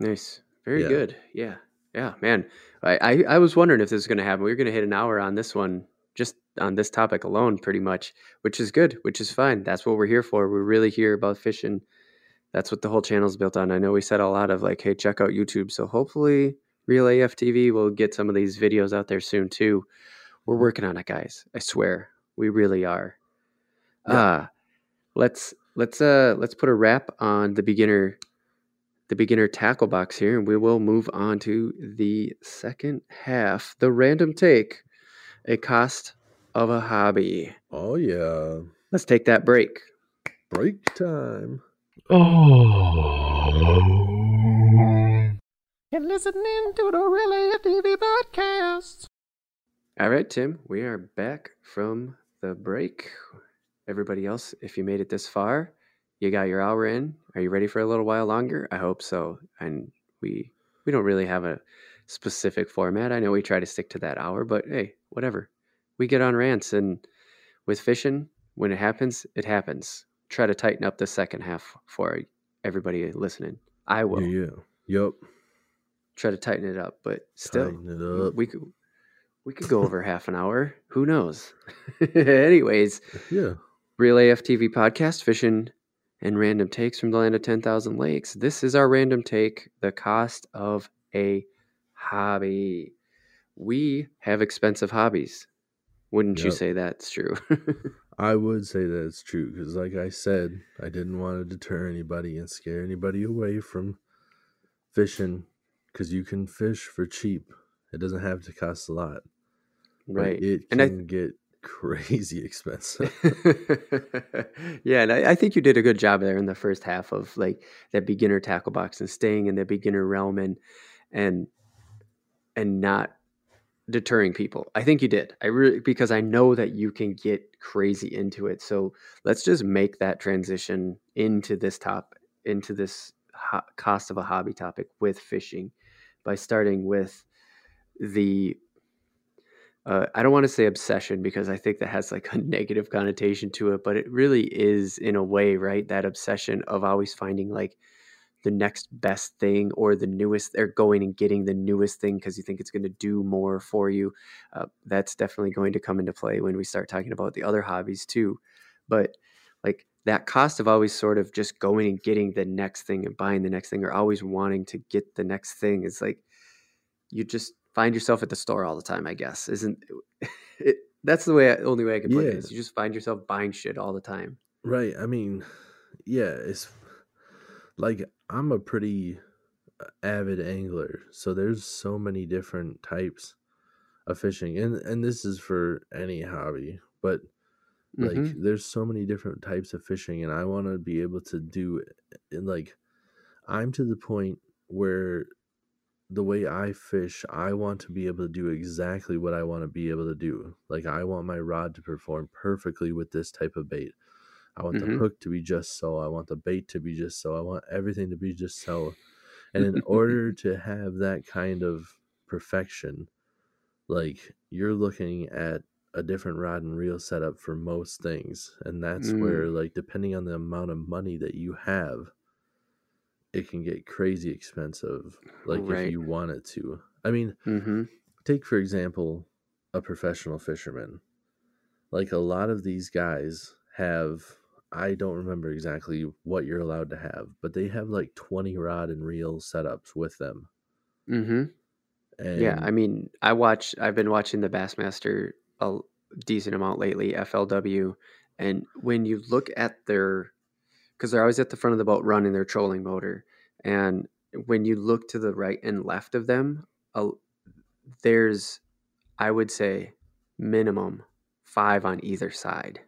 Nice. Very Yeah. good. Yeah. Yeah, man. I, I, I was wondering if this was going to happen. We were going to hit an hour on this one, just on this topic alone, pretty much, which is good, which is fine. That's what we're here for. We're really here about fishing. That's what the whole channel's built on. I know we said a lot of like, hey, check out YouTube. So hopefully, Real AF TV will get some of these videos out there soon too. We're working on it, guys. I swear, we really are. Yeah. Uh let's let's uh let's put a wrap on the beginner the beginner tackle box here, and we will move on to the second half, the random take, a cost of a hobby. oh yeah Let's take that break. break time oh. You're listening to the Real AF TV podcast. All right, Tim, we are back from the break. Everybody else, if you made it this far, you got your hour in. Are you ready for a little while longer? I hope so. And we we don't really have a specific format. I know we try to stick to that hour, but hey, whatever. We get on rants and with fishing, when it happens, it happens. Try to tighten up the second half for everybody listening. I will yeah yeah yep try to tighten it up, but still it up. we could we could go over half an hour. Who knows? Anyways, yeah Real AF TV podcast, fishing and random takes from the land of 10,000 lakes. This is our random take, the cost of a hobby. We have expensive hobbies. Wouldn't you say that's true? I would say that it's true because, like I said, I didn't want to deter anybody and scare anybody away from fishing because you can fish for cheap. It doesn't have to cost a lot. but right. It And I- can get crazy expensive. yeah, and I, I think you did a good job there in the first half of like that beginner tackle box and staying in the beginner realm and and and not deterring people. I think you did. I really because I know that you can get crazy into it. So let's just make that transition into this top into this ho- cost of a hobby topic with fishing by starting with the uh, I don't want to say obsession because I think that has like a negative connotation to it, but it really is in a way, right? That obsession of always finding like the next best thing or the newest, they're going and getting the newest thing because you think it's going to do more for you. Uh, that's definitely going to come into play when we start talking about the other hobbies too. But like that cost of always sort of just going and getting the next thing and buying the next thing or always wanting to get the next thing is like you just find yourself at the store all the time. I guess isn't it? That's the way. I, only way I can put it Yeah. is you just find yourself buying shit all the time. Right. I mean, yeah, it's like I'm a pretty uh, avid angler, so there's so many different types of fishing, and and this is for any hobby, but like Mhm. there's so many different types of fishing, and I want to be able to do it. Like, I'm to the point where the way I fish, I want to be able to do exactly what I want to be able to do. Like, I want my rod to perform perfectly with this type of bait. I want the Mhm. hook to be just so. I want the bait to be just so. I want everything to be just so. And in order to have that kind of perfection, like you're looking at a different rod and reel setup for most things. And that's Mm. where, like, depending on the amount of money that you have, it can get crazy expensive. Like, if you want it to. I mean, Mm-hmm. take for example a professional fisherman like a lot of these guys have i don't remember exactly what you're allowed to have but they have like 20 rod and reel setups with them Mm-hmm. and Yeah, I mean, I watch. I've been watching the Bassmaster a decent amount lately, FLW, and when you look at their, because they're always at the front of the boat running their trolling motor, and when you look to the right and left of them, a, there's, I would say, minimum five on either side.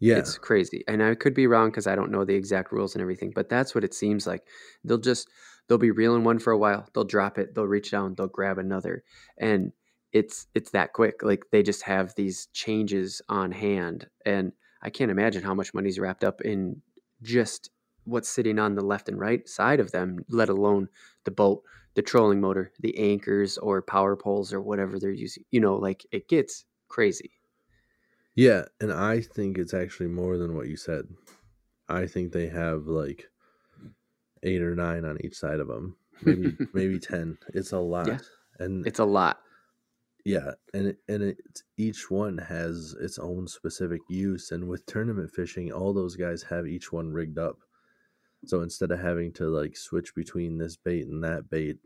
Yeah It's crazy. And I could be wrong because I don't know the exact rules and everything, but that's what it seems like. They'll just they'll be reeling one for a while, they'll drop it, they'll reach down, they'll grab another. And it's it's that quick. Like they just have these changes on hand. And I can't imagine how much money's wrapped up in just what's sitting on the left and right side of them, let alone the boat, the trolling motor, the anchors or power poles or whatever they're using. You know, like it gets crazy. Yeah and i think it's actually more than what you said i think they have like eight or nine on each side of them maybe maybe 10 it's a lot and It's a lot. Yeah, and it, and it each one has its own specific use, and with tournament fishing, all those guys have each one rigged up. So instead of having to like switch between this bait and that bait,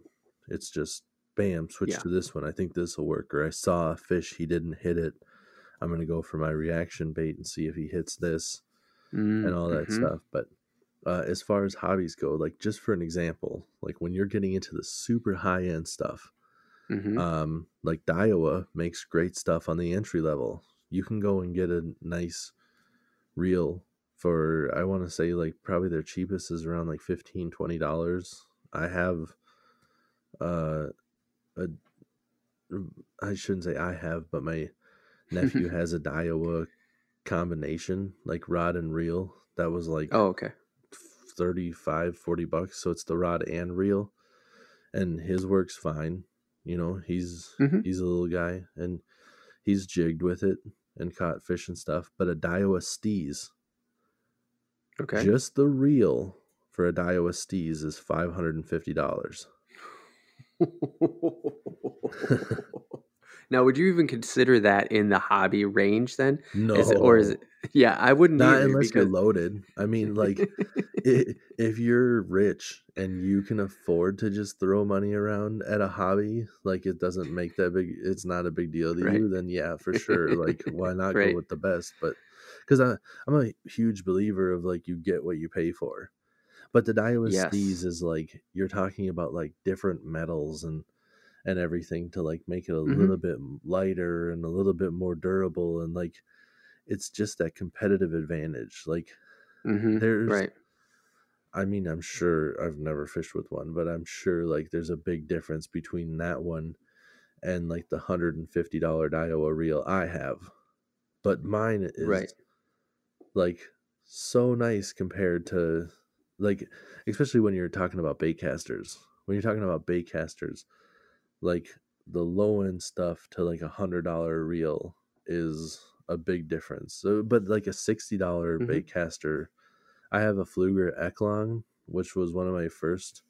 it's just bam, switch Yeah. to this one. I think this will work. Or I saw a fish, he didn't hit it. I'm gonna go for my reaction bait and see if he hits this Mm, and all that mhm. stuff. But uh, as far as hobbies go, like just for an example, like when you're getting into the super high end stuff, Mhm. um, like Daiwa makes great stuff on the entry level. You can go and get a nice reel for I want to say like probably their cheapest is around like $15, 20 dollars. I have uh a I shouldn't say I have, but my nephew has a Daiwa combination like rod and reel that was like oh, okay. 35 40 bucks so it's the rod and reel and his works fine you know he's Mhm. he's a little guy and he's jigged with it and caught fish and stuff but a Daiwa Steez Okay. just the reel for a Daiwa Steez is $550 now, would you even consider that in the hobby range then? no Is it, or is it? Yeah, I wouldn't not unless because you're loaded i mean like i if you're rich and you can afford to just throw money around at a hobby, like it doesn't make that big, it's not a big deal to Right. you, then yeah, for sure. Like, why not Right. go with the best? But because I'm a huge believer of like you get what you pay for. But the Daiwa Yes. Is like you're talking about like different metals and and everything to like make it a Mhm. little bit lighter and a little bit more durable and like it's just that competitive advantage. Like Mhm, there's right. I mean, I'm sure I've never fished with one, but I'm sure like there's a big difference between that one and like the hundred and fifty dollar Daiwa reel I have. But mine is Right. like so nice compared to like especially when you're talking about baitcasters. When you're talking about bait casters, like the low end stuff to like a hundred dollar reel is a big difference. So but like a sixty dollars Mhm. bait caster I have a Pflueger Eklon, which was one of my first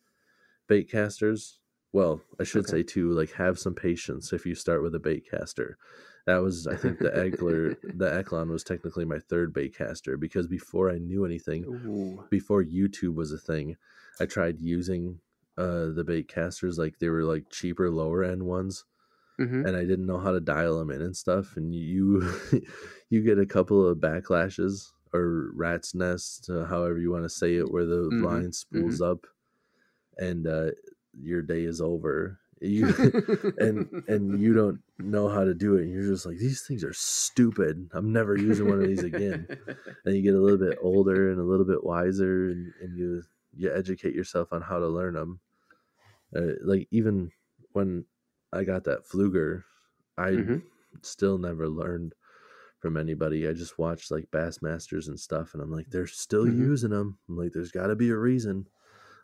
bait casters. Well, I should Okay. say too, like have some patience if you start with a bait caster. That was I think the Egler the Eklon was technically my third bait caster because before I knew anything, Ooh. before YouTube was a thing, I tried using uh the bait casters like they were like cheaper lower end ones hmm and I didn't know how to dial them in and stuff. And you you get a couple of backlashes or rat's nest, uh, however you want to say it, where the Mhm, line spools up, and uh, your day is over. You and and you don't know how to do it. And you're just like these things are stupid. I'm never using one of these again. And you get a little bit older and a little bit wiser, and, and you you educate yourself on how to learn them. Uh, like even when I got that Pflueger, I Mhm. still never learned from anybody. I just watched like Bassmasters and stuff, and I'm like, they're still Mhm. using them. I'm like, there's got to be a reason.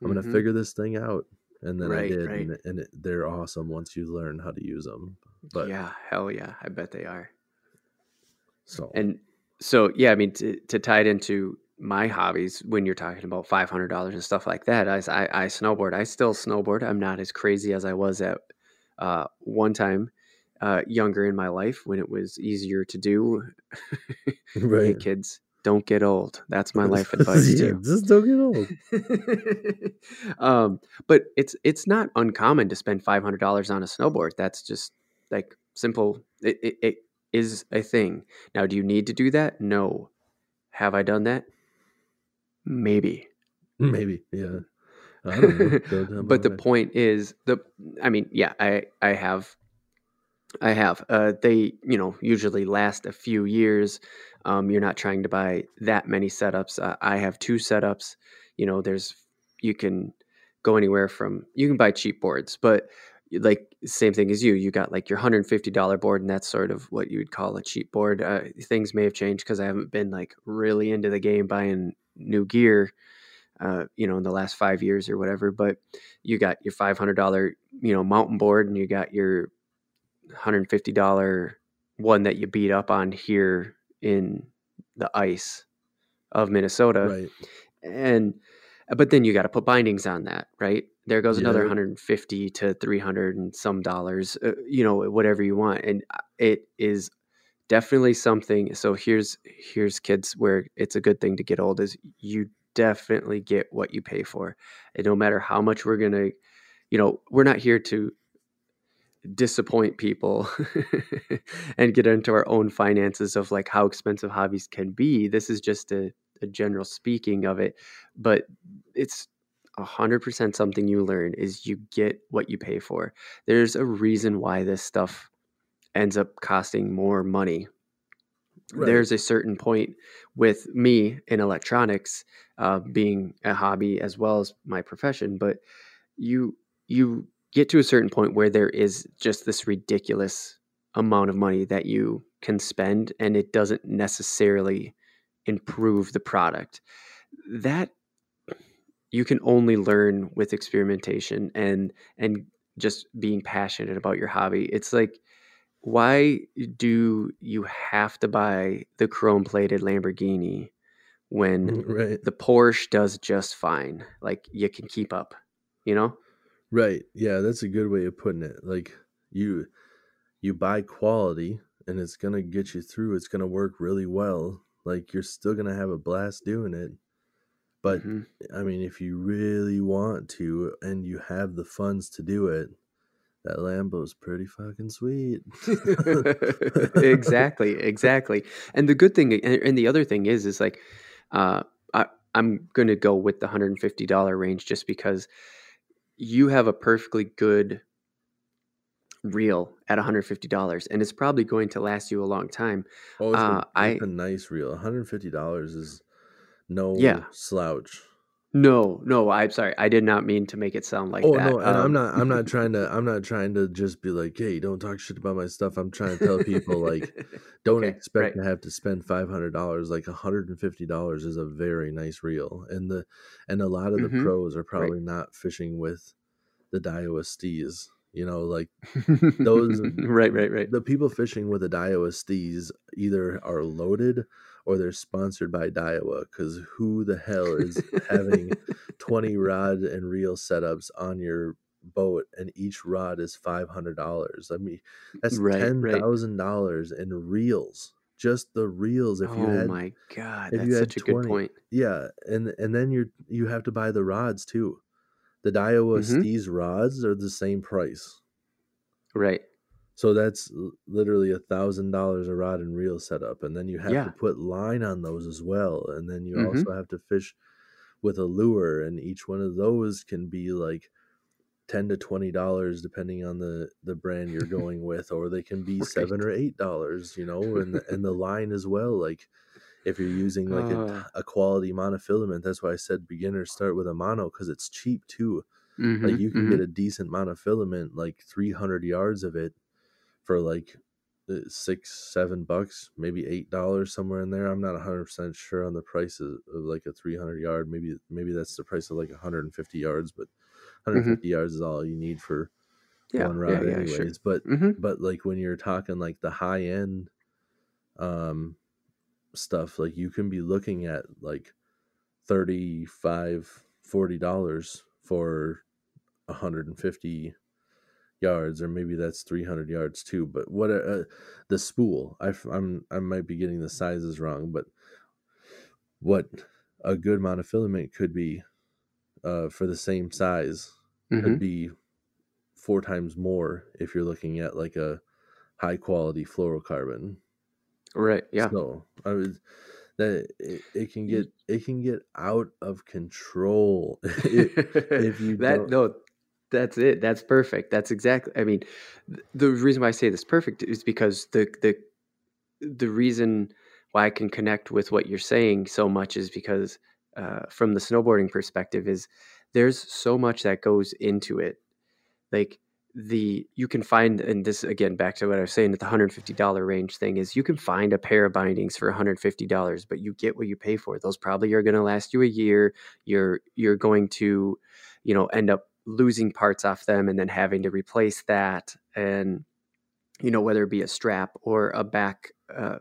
I'm gonna Mhm. figure this thing out, and then I did, right. and, and it, they're awesome once you learn how to use them. But yeah, hell yeah, I bet they are. so And so, yeah, I mean, to, to tie it into my hobbies, when you're talking about five hundred dollars and stuff like that, I I snowboard. I still snowboard. I'm not as crazy as I was at uh, one time uh, younger in my life when it was easier to do. Hey, right, kids, don't get old. That's my life advice yeah, too. just don't get old. um, but it's it's not uncommon to spend five hundred dollars on a snowboard. That's just like simple. It, it it is a thing. Now, do you need to do that? No. Have I done that? Maybe. Maybe, yeah. I don't know. Don't tell me but the point is the. I mean, yeah, I I have. I have. Uh, they, you know, usually last a few years. Um, you're not trying to buy that many setups. Uh, I have two setups. You know, there's you can go anywhere from you can buy cheap boards, but like same thing as you. You got like your hundred and fifty dollar board, and that's sort of what you would call a cheap board. Uh, things may have changed because I haven't been like really into the game buying new gear. Uh, you know, in the last five years or whatever. But you got your five hundred dollar, you know, mountain board, and you got your $150 one that you beat up on here in the ice of Minnesota. right, And but then you got to put bindings on that, right? There goes another 150 to 300 and some dollars, uh, you know, whatever you want. And uh, it is definitely something. So here's here's kids where it's a good thing to get old is you definitely get what you pay for. And no matter how much we're going to, you know, we're not here to disappoint people and get into our own finances of like how expensive hobbies can be. This is just a, a general speaking of it, but it's a hundred percent something you learn is you get what you pay for. There's a reason why this stuff ends up costing more money. right. There's a certain point with me in electronics, uh, being a hobby as well as my profession, but you you get to a certain point where there is just this ridiculous amount of money that you can spend and it doesn't necessarily improve the product that you can only learn with experimentation and and just being passionate about your hobby it's like why do you have to buy the chrome plated lamborghini when mm, right. the porsche does just fine like you can keep up you know Right. Yeah, that's a good way of putting it. Like you you buy quality and it's going to get you through. It's going to work really well. Like you're still going to have a blast doing it. But Mhm. I mean, if you really want to and you have the funds to do it, that Lambo's pretty fucking sweet. exactly exactly and the good thing and and the other thing is is like uh I, i'm gonna go with the $150 range just because you have a perfectly good reel at $150 and it's probably going to last you a long time Oh, it's, Uh, a, I- a nice reel. $150 is no Yeah. slouch. no no i'm sorry i did not mean to make it sound like oh that no, and I'm Um, not I'm not trying to I'm not trying to just be like, "Hey, don't talk shit about my stuff." I'm trying to tell people like don't Okay, expect right. to have to spend five hundred dollars. Like hundred and fifty dollars is a very nice reel, and the and a lot of the Mhm, pros are probably not fishing with the Daiwa Steez. You know, like those- right right right the people fishing with the Daiwa Steez either are loaded or they're sponsored by Daiwa. Because who the hell is having twenty rod and reel setups on your boat, and each rod is five hundred dollars? I mean, that's Right, ten right. thousand dollars in reels. Just the reels. If you oh had my god if that's you had such a good point Yeah, and and then you you have to buy the rods too. The Daiwa Mhm. Steez rods are the same price. Right. So that's literally a thousand dollars a rod and reel setup, and then you have Yeah. to put line on those as well, and then you Mhm. also have to fish with a lure, and each one of those can be like ten to twenty dollars depending on the the brand you're going with, or they can be seven or eight dollars, you know, and the, and the line as well, like. If you're using like Uh. a, a quality monofilament, that's why I said beginners start with a mono because it's cheap too. Mhm, Like you can mhm. get a decent monofilament, like 300 yards of it, for like uh, six, seven bucks, maybe eight dollars somewhere in there. I'm not 100 percent sure on the price of, of like a 300 yard. Maybe maybe that's the price of like 150 yards, but 150 yards is all you need for Mm-hmm. yeah, one yeah, rod, yeah, anyways. sure. But hmm but like when you're talking like the high end um stuff like you can be looking at like 35 40 dollars for 150 yards or maybe that's 300 yards too but what uh, the spool I, am i might be getting the sizes wrong but what a good monofilament could be uh, for the same size hmm could be four times more if you're looking at like a high quality fluorocarbon Right. Yeah. so I was that it, it can get it can get out of control if, if you that don't- no, that's it. That's perfect. That's exactly. I mean, the reason why I say this perfect is because the the the reason why I can connect with what you're saying so much is because uh, from the snowboarding perspective is there's so much that goes into it. Like the you can find and this again back to what I was saying at the hundred fifty dollar range thing is you can find a pair of bindings for hundred fifty dollars, but you get what you pay for. Those probably are going to last you a year. You're you're going to, you know, end up losing parts off them and then having to replace that and you know whether it be a strap or a back uh,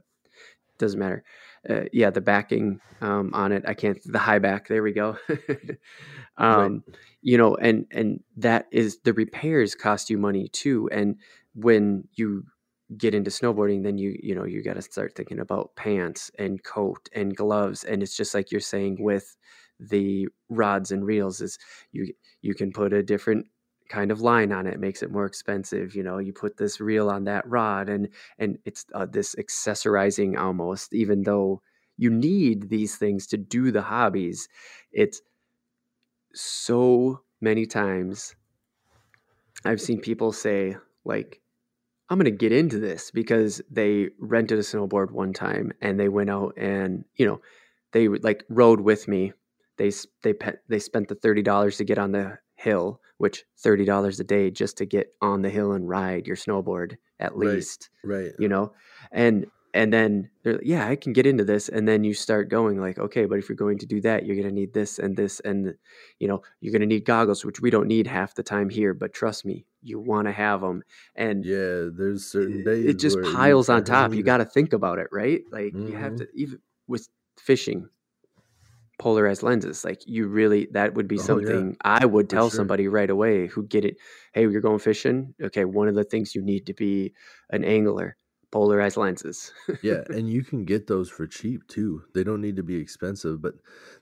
doesn't matter uh, yeah the backing um, on it. I can't the high back there we go. Um, you know and and that is the repairs cost you money too and when you get into snowboarding then you you know you got to start thinking about pants and coat and gloves and it's just like you're saying with the rods and reels is you you can put a different kind of line on it, makes it more expensive you know you put this reel on that rod and and it's uh, this accessorizing almost even though you need these things to do the hobbies it's so many times i've seen people say like i'm going to get into this because they rented a snowboard one time and they went out and you know they like rode with me. They they they spent the $30 to get on the hill which $30 a day just to get on the hill and ride your snowboard at Right. least right you know and and then yeah i can get into this and then you start going like okay but if you're going to do that you're going to need this and this and you know you're going to need goggles which we don't need half the time here but trust me you want to have them and yeah there's certain days it just piles on top you got to think about it right like you have Mhm. to even with fishing polarized lenses like you really that would be Oh, yeah, something i would tell sure. somebody right away who get it hey you're going fishing? Okay one of the things you need to be an angler polarized lenses. Yeah and you can get those for cheap too they don't need to be expensive but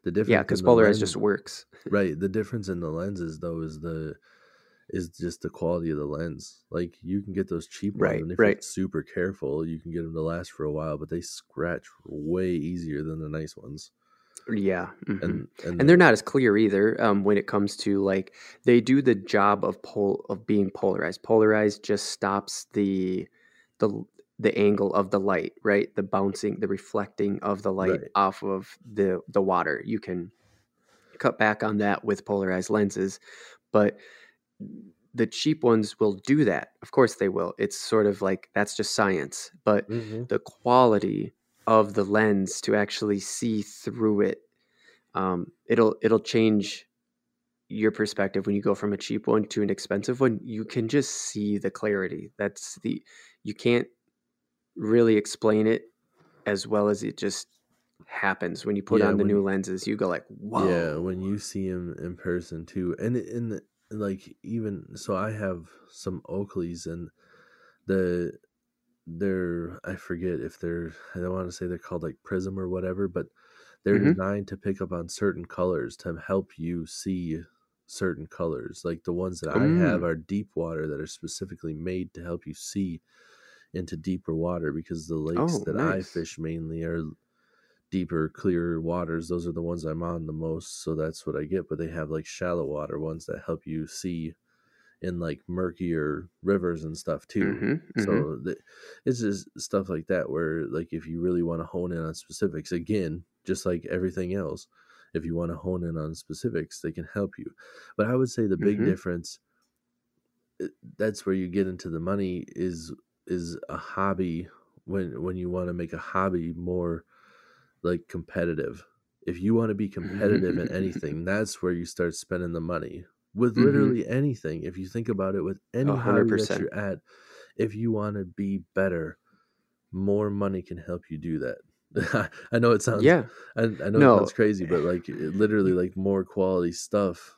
the difference yeah because polarized lens- just works. right the difference in the lenses though is the is just the quality of the lens like you can get those cheap ones Right, and if right. you're super careful you can get them to last for a while but they scratch way easier than the nice ones yeah mhm. and and, and they're not as clear either um, when it comes to like they do the job of pol of being polarized polarized just stops the the the angle of the light right the bouncing the reflecting of the light Right. off of the the water you can cut back on that with polarized lenses but the cheap ones will do that of course they will it's sort of like that's just science but Mhm. the quality of the lens to actually see through it. Um, it'll it'll change your perspective when you go from a cheap one to an expensive one. You can just see the clarity. That's the you can't really explain it as well as it just happens. When you put Yeah, on the new lenses you go like whoa. Yeah, when you see him in person too, and in like even so, I have some Oakleys and the they're I forget if they're I don't want to say they're called like Prism or whatever, but they're Mhm. designed to pick up on certain colors to help you see certain colors. Like the ones that I have Mm. are deep water that are specifically made to help you see into deeper water because the lakes Oh, that I fish mainly are deeper, clearer waters. Those are the ones I'm on the most, so that's what I get. But they have like shallow water ones that help you see in like murkier rivers and stuff too. Mm-hmm, mm-hmm. So th- it's just stuff like that where like if you really want to hone in on specifics, again, just like everything else, if you want to hone in on specifics, they can help you. But I would say the big Mhm. difference uh, that's where you get into the money is is a hobby when when you want to make a hobby more like competitive. If you want to be competitive in anything, that's where you start spending the money. With Mhm. literally anything. If you think about it with any A hobby hundred that you're at, if you want to be better, more money can help you do that. I know it sounds Yeah. I, I know it sounds crazy, but like it, literally like more quality stuff,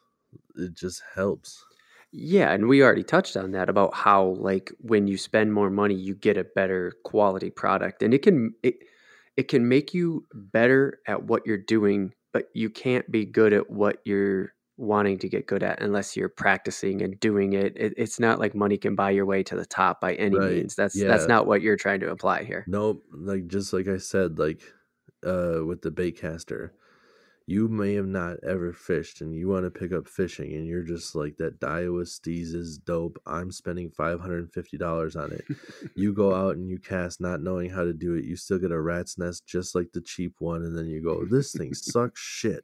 it just helps. Yeah, and we already touched on that about how like when you spend more money, you get a better quality product, and it can it it can make you better at what you're doing, but you can't be good at what you're wanting to get good at unless you're practicing and doing it. it it's not like money can buy your way to the top by any Right. means. That's Yeah. that's not what you're trying to imply here. Nope, like just like I said, like uh with the bait caster, you may have not ever fished and you want to pick up fishing and you're just like that Daiwa Steez is dope. I'm spending five hundred and fifty dollars on it. you go out and you cast not knowing how to do it. You still get a rat's nest just like the cheap one, and then you go, This thing sucks shit.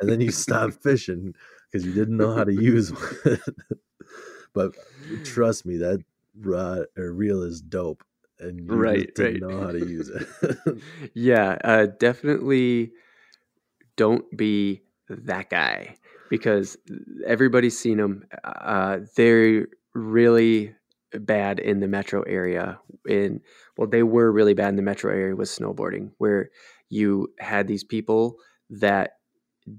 And then you stop fishing because you didn't know how to use one. but trust me, that rod or reel is dope. And you Right, just didn't right. know how to use it. yeah, uh, definitely don't be that guy because everybody's seen them. Uh, they're really bad in the metro area. In well, they were really bad in the metro area with snowboarding, where you had these people that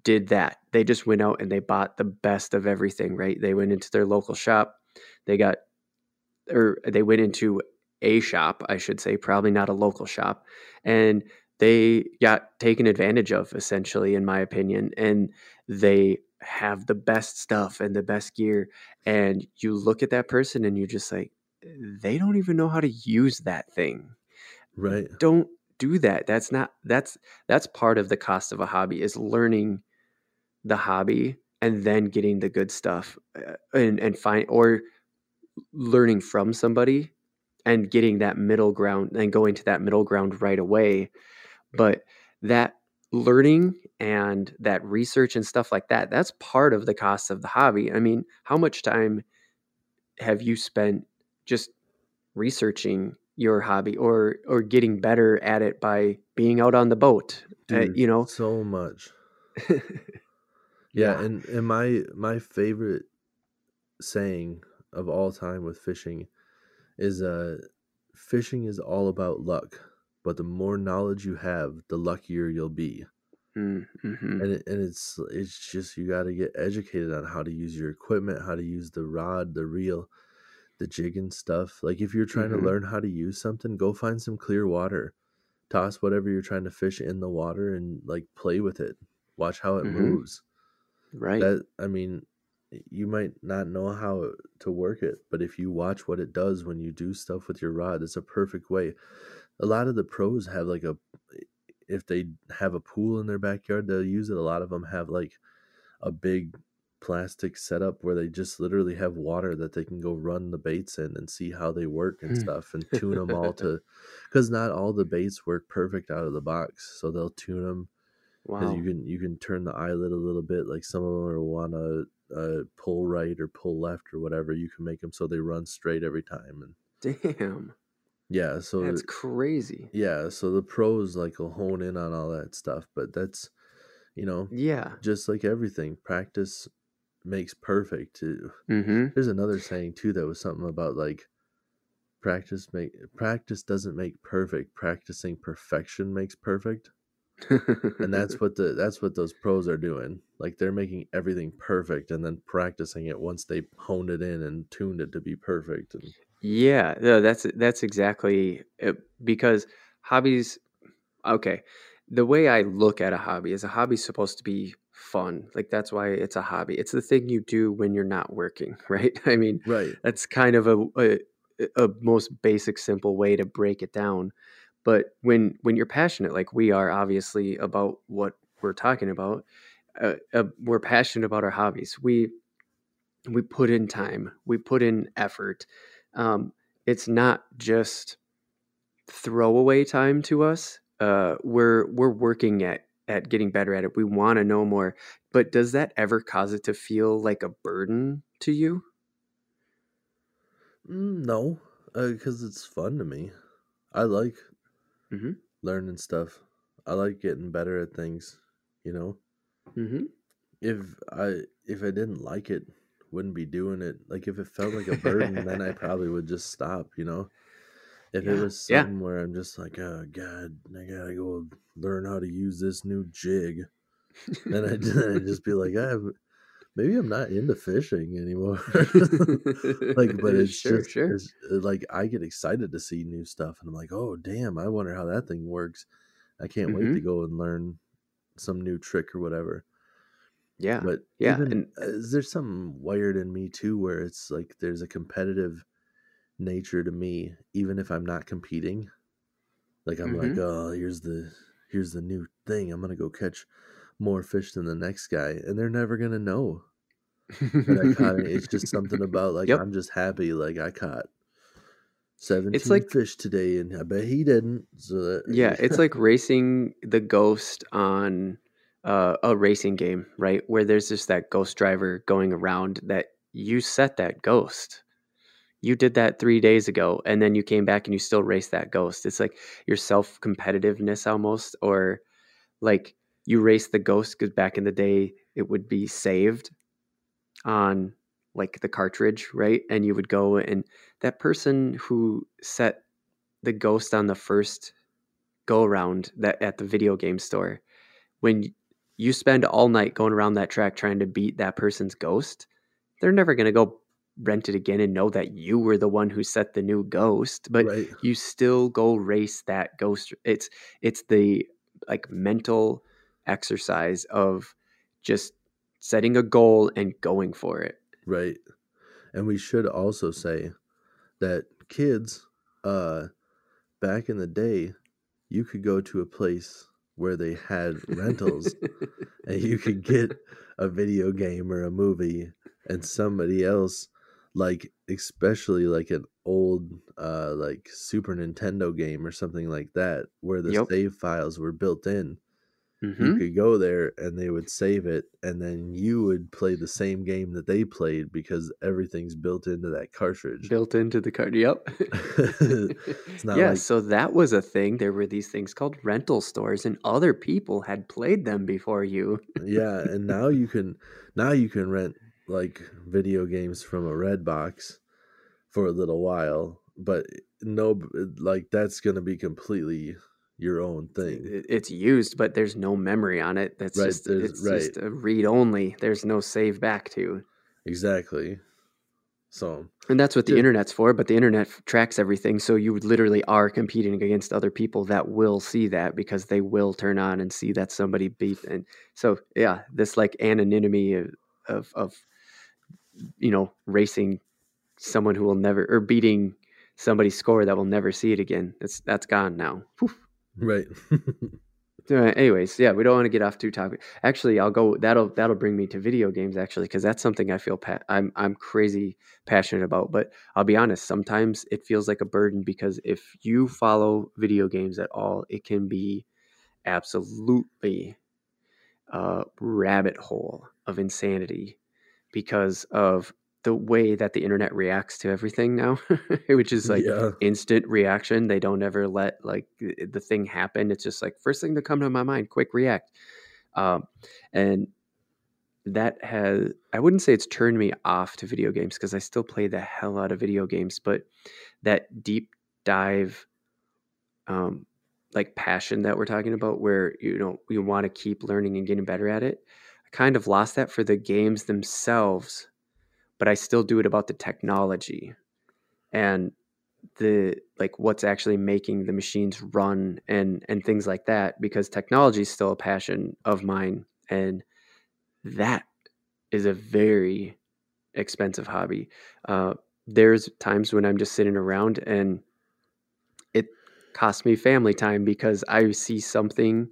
did that. They just went out and they bought the best of everything. Right? They went into their local shop. They got, or they went into a shop, I should say, probably not a local shop, and they got taken advantage of essentially in my opinion and they have the best stuff and the best gear and you look at that person and you're just like they don't even know how to use that thing right. don't do that that's not that's that's part of the cost of a hobby is learning the hobby and then getting the good stuff uh, and and find or learning from somebody and getting that middle ground and going to that middle ground right away but that learning and that research and stuff like that that's part of the cost of the hobby. I mean how much time have you spent just researching your hobby or or getting better at it by being out on the boat Uh, you know? so much. yeah, Yeah, and and my my favorite saying of all time with fishing is uh fishing is all about luck, but the more knowledge you have, the luckier you'll be. mm, mhm. And it, and it's it's just you got to get educated on how to use your equipment, how to use the rod, the reel, the jig and stuff. Like if you're trying Mhm. to learn how to use something, go find some clear water. Toss whatever you're trying to fish in the water and like play with it. Watch how it Mhm. moves right that i mean you might not know how to work it but if you watch what it does when you do stuff with your rod it's a perfect way a lot of the pros have like a if they have a pool in their backyard they'll use it. A lot of them have like a big plastic setup where they just literally have water that they can go run the baits in and see how they work and Hmm. stuff and tune them all to because not all the baits work perfect out of the box so they'll tune them wow you can you can turn the eyelid a little bit like some of them want to uh, pull right or pull left or whatever you can make them so they run straight every time and damn yeah so that's crazy. yeah so the pros like will hone in on all that stuff but that's you know yeah. just like everything practice makes perfect mm-hmm. there's another saying too that was something about like practice make practice doesn't make perfect practicing perfection makes perfect. And that's what the that's what those pros are doing. Like they're making everything perfect and then practicing it once they honed it in and tuned it to be perfect and Yeah, no, that's that's exactly it, because hobbies. Okay, the way I look at a hobby is a hobby's supposed to be fun. Like that's why it's a hobby. It's the thing you do when you're not working, right? I mean, Right. that's kind of a, a a most basic simple way to break it down. But when when you're passionate like we are obviously about what we're talking about, uh, uh, we're passionate about our hobbies. We we put in time, we put in effort. Um, it's not just throwaway time to us. Uh, we're we're working at at getting better at it. We want to know more. But does that ever cause it to feel like a burden to you? Mm, no, because it's fun to me. I like Mhm. learning stuff. I like getting better at things. You know, Mm-hmm. if I if I didn't like it, wouldn't be doing it. Like if it felt like a burden, then I probably would just stop. You know, if it Yeah, was yeah. something where I'm just like, oh god, I gotta go learn how to use this new jig, then I then I'd just be like, ah, maybe I'm not into fishing anymore. like but it's sure, just sure. it's, uh, like i get excited to see new stuff and i'm like oh damn i wonder how that thing works i can't wait Mhm. to go and learn some new trick or whatever Yeah, but yeah, even and- uh, is there something wired in me too where it's like there's a competitive nature to me even if i'm not competing like i'm like Mhm. oh here's the here's the new thing i'm gonna go catch more fish than the next guy and they're never gonna know that I caught it. It's just something about like Yep. I'm just happy like I caught seventeen like- fish today, and I bet he didn't. So that, Yeah, it's like racing the ghost on uh, a racing game, right? Where there's just that ghost driver going around that you set that ghost. You did that three days ago, and then you came back and you still race that ghost. It's like your self competitiveness almost, or like you race the ghost because back in the day it would be saved on like the cartridge, right? And you would go and that person who set the ghost on the first go around that at the video game store when you spend all night going around that track trying to beat that person's ghost they're never going to go rent it again and know that you were the one who set the new ghost but right, you still go race that ghost. It's it's the like mental exercise of just setting a goal and going for it. Right. And we should also say that kids, uh, back in the day, you could go to a place where they had rentals and you could get a video game or a movie and somebody else like especially like an old uh like super nintendo game or something like that where the Yep. save files were built in you Mhm. could go there and they would save it and then you would play the same game that they played because everything's built into that cartridge. Built into the card yep. Yeah like- so that was a thing. There were these things called rental stores and other people had played them before you. Yeah and now you can now you can rent like video games from a red box for a little while but no like that's gonna be completely your own thing. it's used but there's no memory on it. That's Right, just it's just a read only. There's no save back to. Exactly. So and that's what the Yeah. internet's for but the internet tracks everything so you literally are competing against other people that will see that because they will turn on and see that somebody beat and so yeah this like anonymity of of, of you know racing someone who will never or beating somebody's score that will never see it again. That's that's gone now. Whew. Right Uh, anyways, yeah, we don't want to get off too topic. Actually, I'll go. That'll that'll bring me to video games actually, because that's something I feel pa- I'm I'm crazy passionate about. But I'll be honest, sometimes it feels like a burden because if you follow video games at all, it can be absolutely a rabbit hole of insanity because of the way that the internet reacts to everything now, which is like yeah instant reaction. They don't ever let like the thing happen. It's just like first thing to come to my mind, quick react. Um, and that has I wouldn't say it's turned me off to video games because I still play the hell out of video games, but that deep dive um like passion that we're talking about where you know you want to keep learning and getting better at it. I kind of lost that for the games themselves, but I still do it about the technology and the like what's actually making the machines run and and things like that because technology is still a passion of mine and that is a very expensive hobby. Uh, there's times when I'm just sitting around and it costs me family time because I see something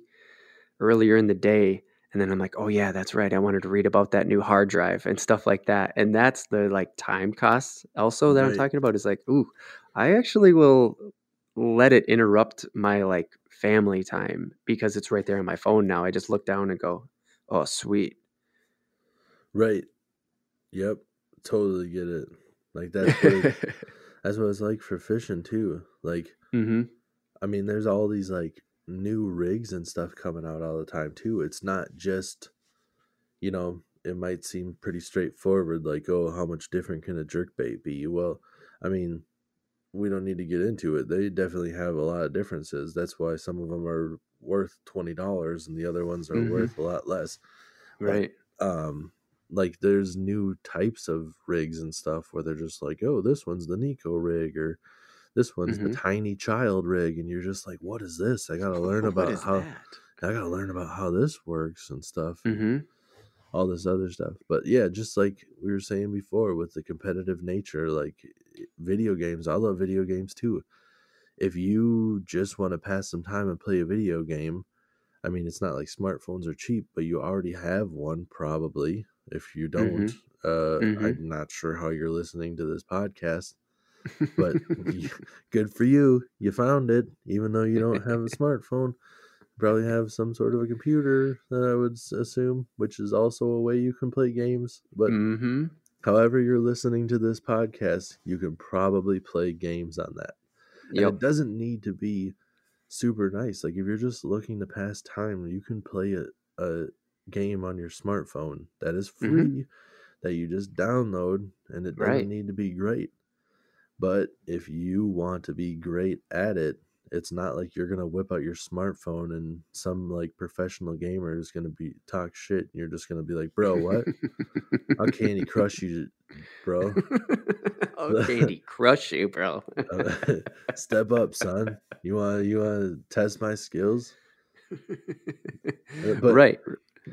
earlier in the day and then I'm like, oh yeah, that's right. I wanted to read about that new hard drive and stuff like that. And that's the like time costs also that I'm talking about is like, ooh, I actually will let it interrupt my like family time because it's right there on my phone now. I just look down and go, oh sweet. Right. Yep. Totally get it. Like that's what that's what it's like for fishing too. Like mm-hmm. I mean, there's all these like new rigs and stuff coming out all the time too. It's not just, you know, it might seem pretty straightforward, like, oh, how much different can a jerk bait be? Well, I mean, we don't need to get into it. They definitely have a lot of differences. That's why some of them are worth twenty dollars and the other ones are Mhm. worth a lot less. But, Right. um like there's new types of rigs and stuff where they're just like, oh, this one's the Neko rig or this one's the Mhm. tiny child rig, and you're just like, what is this? I gotta learn about how that? I gotta learn about how this works and stuff, Mm-hmm. all this other stuff. But yeah, just like we were saying before, with the competitive nature, like video games, I love video games too. If you just want to pass some time and play a video game, I mean, it's not like smartphones are cheap, but you already have one probably. If you don't, uh, Mhm. I'm not sure how you're listening to this podcast, but good for you. You found it, even though you don't have a smartphone. You probably have some sort of a computer that I would assume, which is also a way you can play games. But mm-hmm. however you're listening to this podcast, you can probably play games on that. And it doesn't need to be super nice. Like if you're just looking to pass time, you can play a, a game on your smartphone that is Mhm. free that you just download and it doesn't Right. need to be great. But if you want to be great at it, it's not like you're gonna whip out your smartphone and some like professional gamer is gonna be talk shit and you're just gonna be like, bro, what? I'll Candy Crush you, bro. oh, Candy Crush you, bro. Uh, Step up, son. You want you want to test my skills? but- right.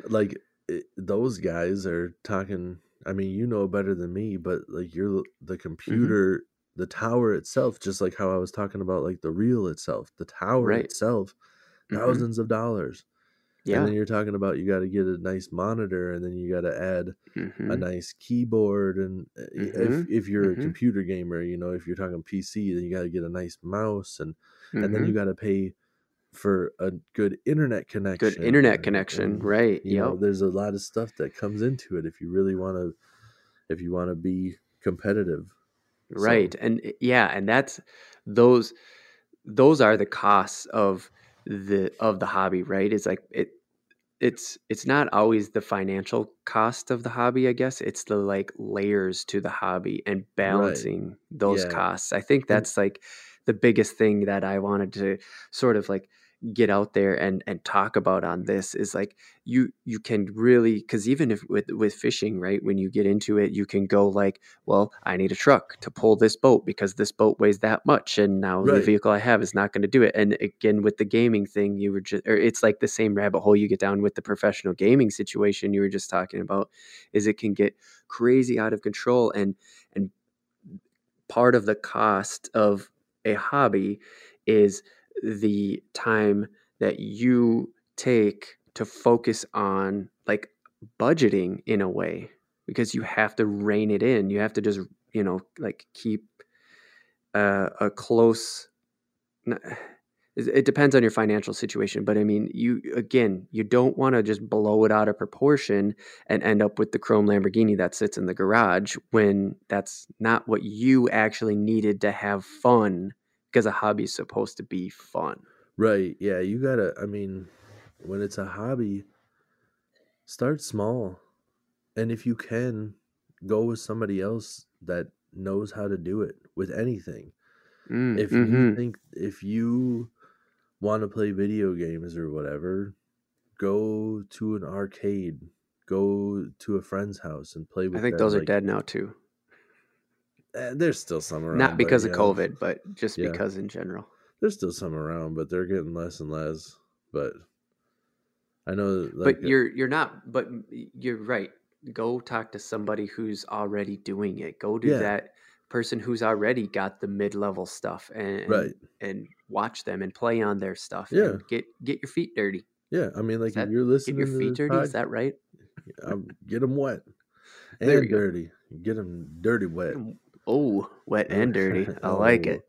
Like it, those guys are talking. I mean, you know better than me, but like you're the computer, the tower itself, just like how I was talking about, like the reel itself, the tower Right. itself, Mhm. thousands of dollars. Yeah. And then you're talking about you got to get a nice monitor, and then you got to add a Mhm. nice keyboard and uh, if Mhm, if you're a computer gamer you know if you're talking pc then you got to get a nice mouse and and then you got to pay for a good internet connection Good internet and- connection, and, right? you know there's a lot of stuff that comes into it if you really want to if you want to be competitive So- Right. And eh, yeah, and that's those those are the costs of the of the hobby, right? It's like it it's it's not always the financial cost of the hobby, I guess. It's the like layers to the hobby and balancing those Yeah. costs. I think that's like the biggest thing that I wanted to sort of like get out there and and talk about on this is like you you can really because even if with with fishing right when you get into it you can go like well i need a truck to pull this boat because this boat weighs that much and now the vehicle i have is not going to do it. And again with the gaming thing you were just or it's like the same rabbit hole you get down with the professional gaming situation you were just talking about is it can get crazy out of control and and part of the cost of a hobby is the time that you take to focus on like budgeting in a way because you have to rein it in. You have to just you know like keep uh, a close it depends on your financial situation but i mean you again you don't want to just blow it out of proportion and end up with the chrome lamborghini that sits in the garage when that's not what you actually needed to have fun because a hobby is supposed to be fun. Right yeah you gotta i mean when it's a hobby start small. And if you can go with somebody else that knows how to do it with anything. Mm, if you mhm. think if you want to play video games or whatever go to an arcade go to a friend's house and play with i think them, those are dead now too eh, there's still some around not but, because of yeah, covid but just Yeah. because in general there's still some around but they're getting less and less but I know, like, but you're you're not. But you're right. Go talk to somebody who's already doing it. Go to Yeah. that person who's already got the mid level stuff and right. and watch them and play on their stuff. Yeah. and get get your feet dirty. Yeah, I mean, like that- if you're listening. Get your feet dirty. pod- Is that right? um, get them wet and we go. dirty. Get them dirty wet. Oh, wet and dirty. I like Oh, it.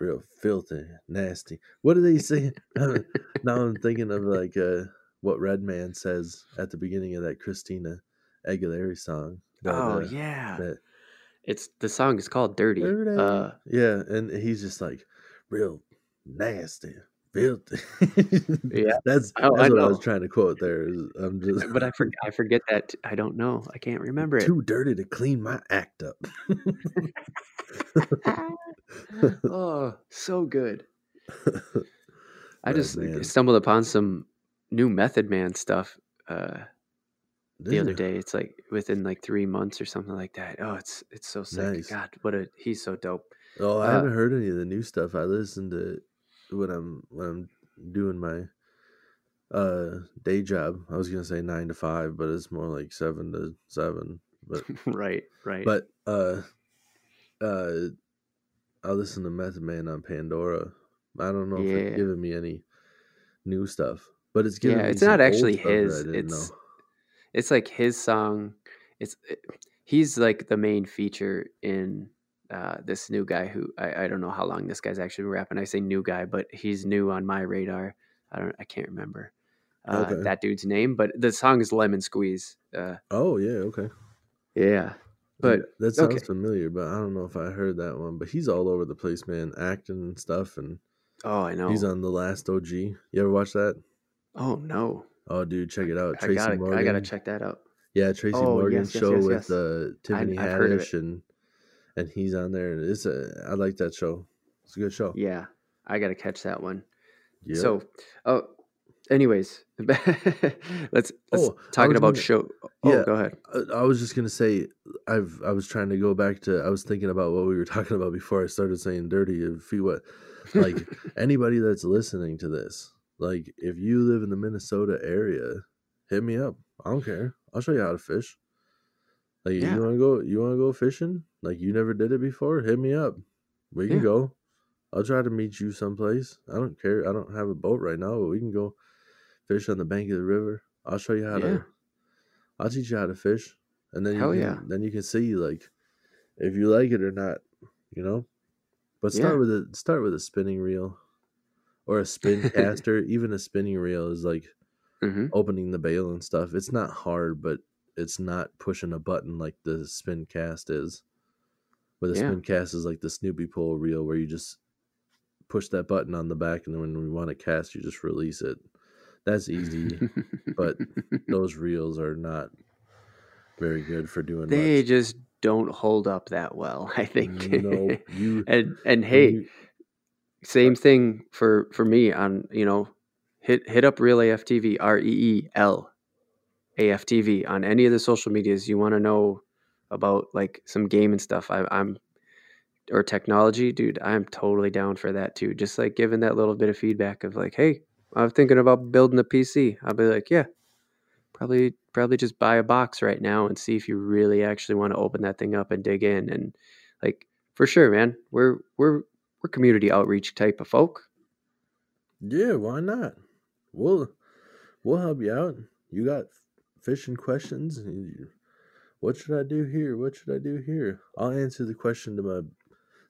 Real filthy, nasty. What do they say? now I'm thinking of like uh, what Redman says at the beginning of that Christina Aguilera song. that, oh uh, yeah. that- It's the song is called Dirty. Dirty. Uh, yeah, and he's just like real nasty, filthy. Yeah. that's Oh, that's I what I was trying to quote there. I'm just, but I forget I forget that I don't know. I can't remember it. too dirty to clean my act up. oh, so good. I just stumbled upon some new Method Man stuff uh, the other day. It's like within like three months or something like that. Oh, it's it's so sick. Nice. God, what a he's so dope. Oh, I Uh, haven't heard any of the new stuff. I listened to when I'm when I'm doing my uh day job. I was gonna say nine to five, but it's more like seven to seven. But right, right. but uh uh I listen to Method Man on Pandora. I don't know if Yeah. it's giving me any new stuff, but it's giving yeah, me it's not actually stuff that I his. It's know. it's like his song. It's it- he's like the main feature in uh, this new guy who I, I don't know how long this guy's actually been rapping. I say new guy, but he's new on my radar. I don't I can't remember uh, Okay. that dude's name, but the song is Lemon Squeeze. Uh, Oh yeah, okay. yeah, but that sounds okay. familiar, but I don't know if I heard that one. But he's all over the place, man, acting and stuff, and oh, I know. he's on the last OG. You ever watch that? oh no, Oh, dude, check it out. I Tracy gotta Morgan. I gotta check that out. Yeah, Tracy Oh, Morgan's yes, yes, show yes, with uh, Tiffany I've Haddish and and he's on there. and It's a I like that show. It's a good show. Yeah, I gotta catch that one. Yep. So, oh, anyways, let's let's Oh, talking about gonna- show. Oh, yeah. go ahead. I, I was just gonna say I've I was trying to go back to I was thinking about what we were talking about before I started saying dirty and feet wet. Like anybody that's listening to this, like if you live in the Minnesota area, hit me up. I don't care. I'll show you how to fish. Like Yeah. you want to go, you want to go fishing? Like you never did it before? Hit me up. We can Yeah. go. I'll try to meet you someplace. I don't care. I don't have a boat right now, but we can go fish on the bank of the river. I'll show you how Yeah. to. I'll teach you how to fish, and then you can, yeah. then you can see like if you like it or not. You know, but start Yeah. with a start with a spinning reel, or a spin caster. Even a spinning reel is like hmm opening the bail and stuff. It's not hard, but it's not pushing a button like the spin cast is. Where the Yeah. spin cast is like the Snoopy pull reel, where you just push that button on the back, and then when we want to cast, you just release it. That's easy. but Those reels are not very good for doing they much. just don't hold up that well. I think. no, you. and and hey, you- same uh thing for for me on you know hit hit up real AFTV R E E L AFTV on any of the social medias you want to know about like some game and stuff. I, I'm or technology, dude. I'm totally down for that too. Just like giving that little bit of feedback of like, hey, I'm thinking about building a PC. I'll be like, yeah, probably probably just buy a box right now and see if you really actually want to open that thing up and dig in and like for sure, man. We're we're we're community outreach type of folk. Yeah, why not? We'll we'll help you out. You got fishing questions? What should I do here? What should I do here? I'll answer the question to my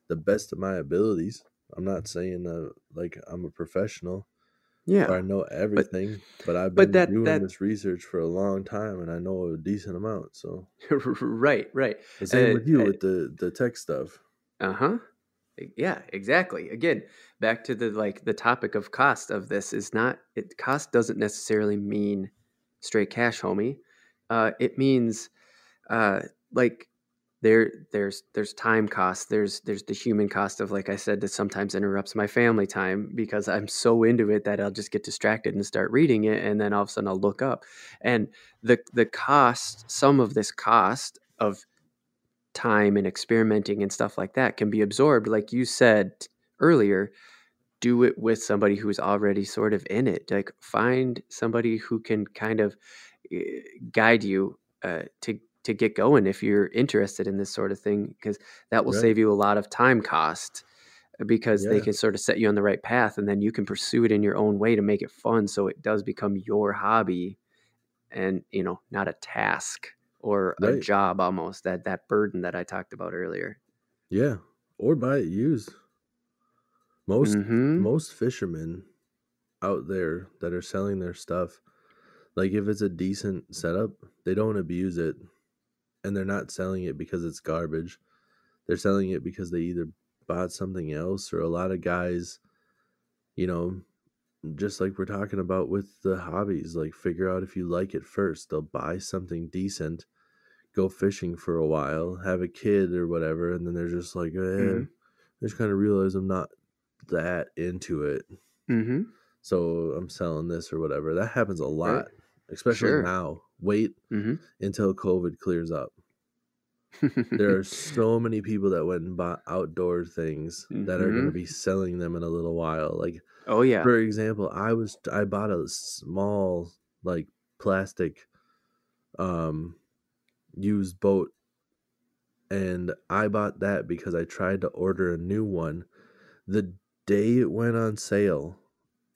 the best of my abilities. I'm not saying uh, like I'm a professional Yeah. or I know everything, but, I've but been that- doing that- this research for a long time and I know a decent amount. So right, right. the same Uh, with you uh, with the the tech stuff. Uh huh. Yeah, exactly. Again, back to the like the topic of cost of this is not it. Cost doesn't necessarily mean straight cash, homie. Uh, it means uh, like there there's there's time cost. There's there's the human cost of like I said that sometimes interrupts my family time because I'm so into it that I'll just get distracted and start reading it, and then all of a sudden I'll look up and the the cost. Some of this cost of time and experimenting and stuff like that can be absorbed like you said earlier do it with somebody who's already sort of in it. Like find somebody who can kind of eh, guide you uh, to to get going if you're interested in this sort of thing because that will Right. save you a lot of time cost uh, because they can sort of set you on the right path and then you can pursue it in your own way to make it fun so it does become your hobby and you know not a task or a job almost that that burden that I talked about earlier. Yeah, or buy it used. Most Mhm. most fishermen out there that are selling their stuff, like if it's a decent setup, they don't abuse it, and they're not selling it because it's garbage. They're selling it because they either bought something else or a lot of guys, you know, just like we're talking about with the hobbies, like figure out if you like it first. They'll buy something decent, go fishing for a while, have a kid or whatever, and then they're just like, eh, Mhm. I just kind of realize I'm not that into it. Mhm. So I'm selling this or whatever. That happens a lot, especially Sure. now. Wait Mhm. until COVID clears up. There are so many people that went and bought outdoor things that are going to Mhm. be selling them in a little while. Like oh yeah. for example, I was I bought a small like plastic um used boat and I bought that because I tried to order a new one the day it went on sale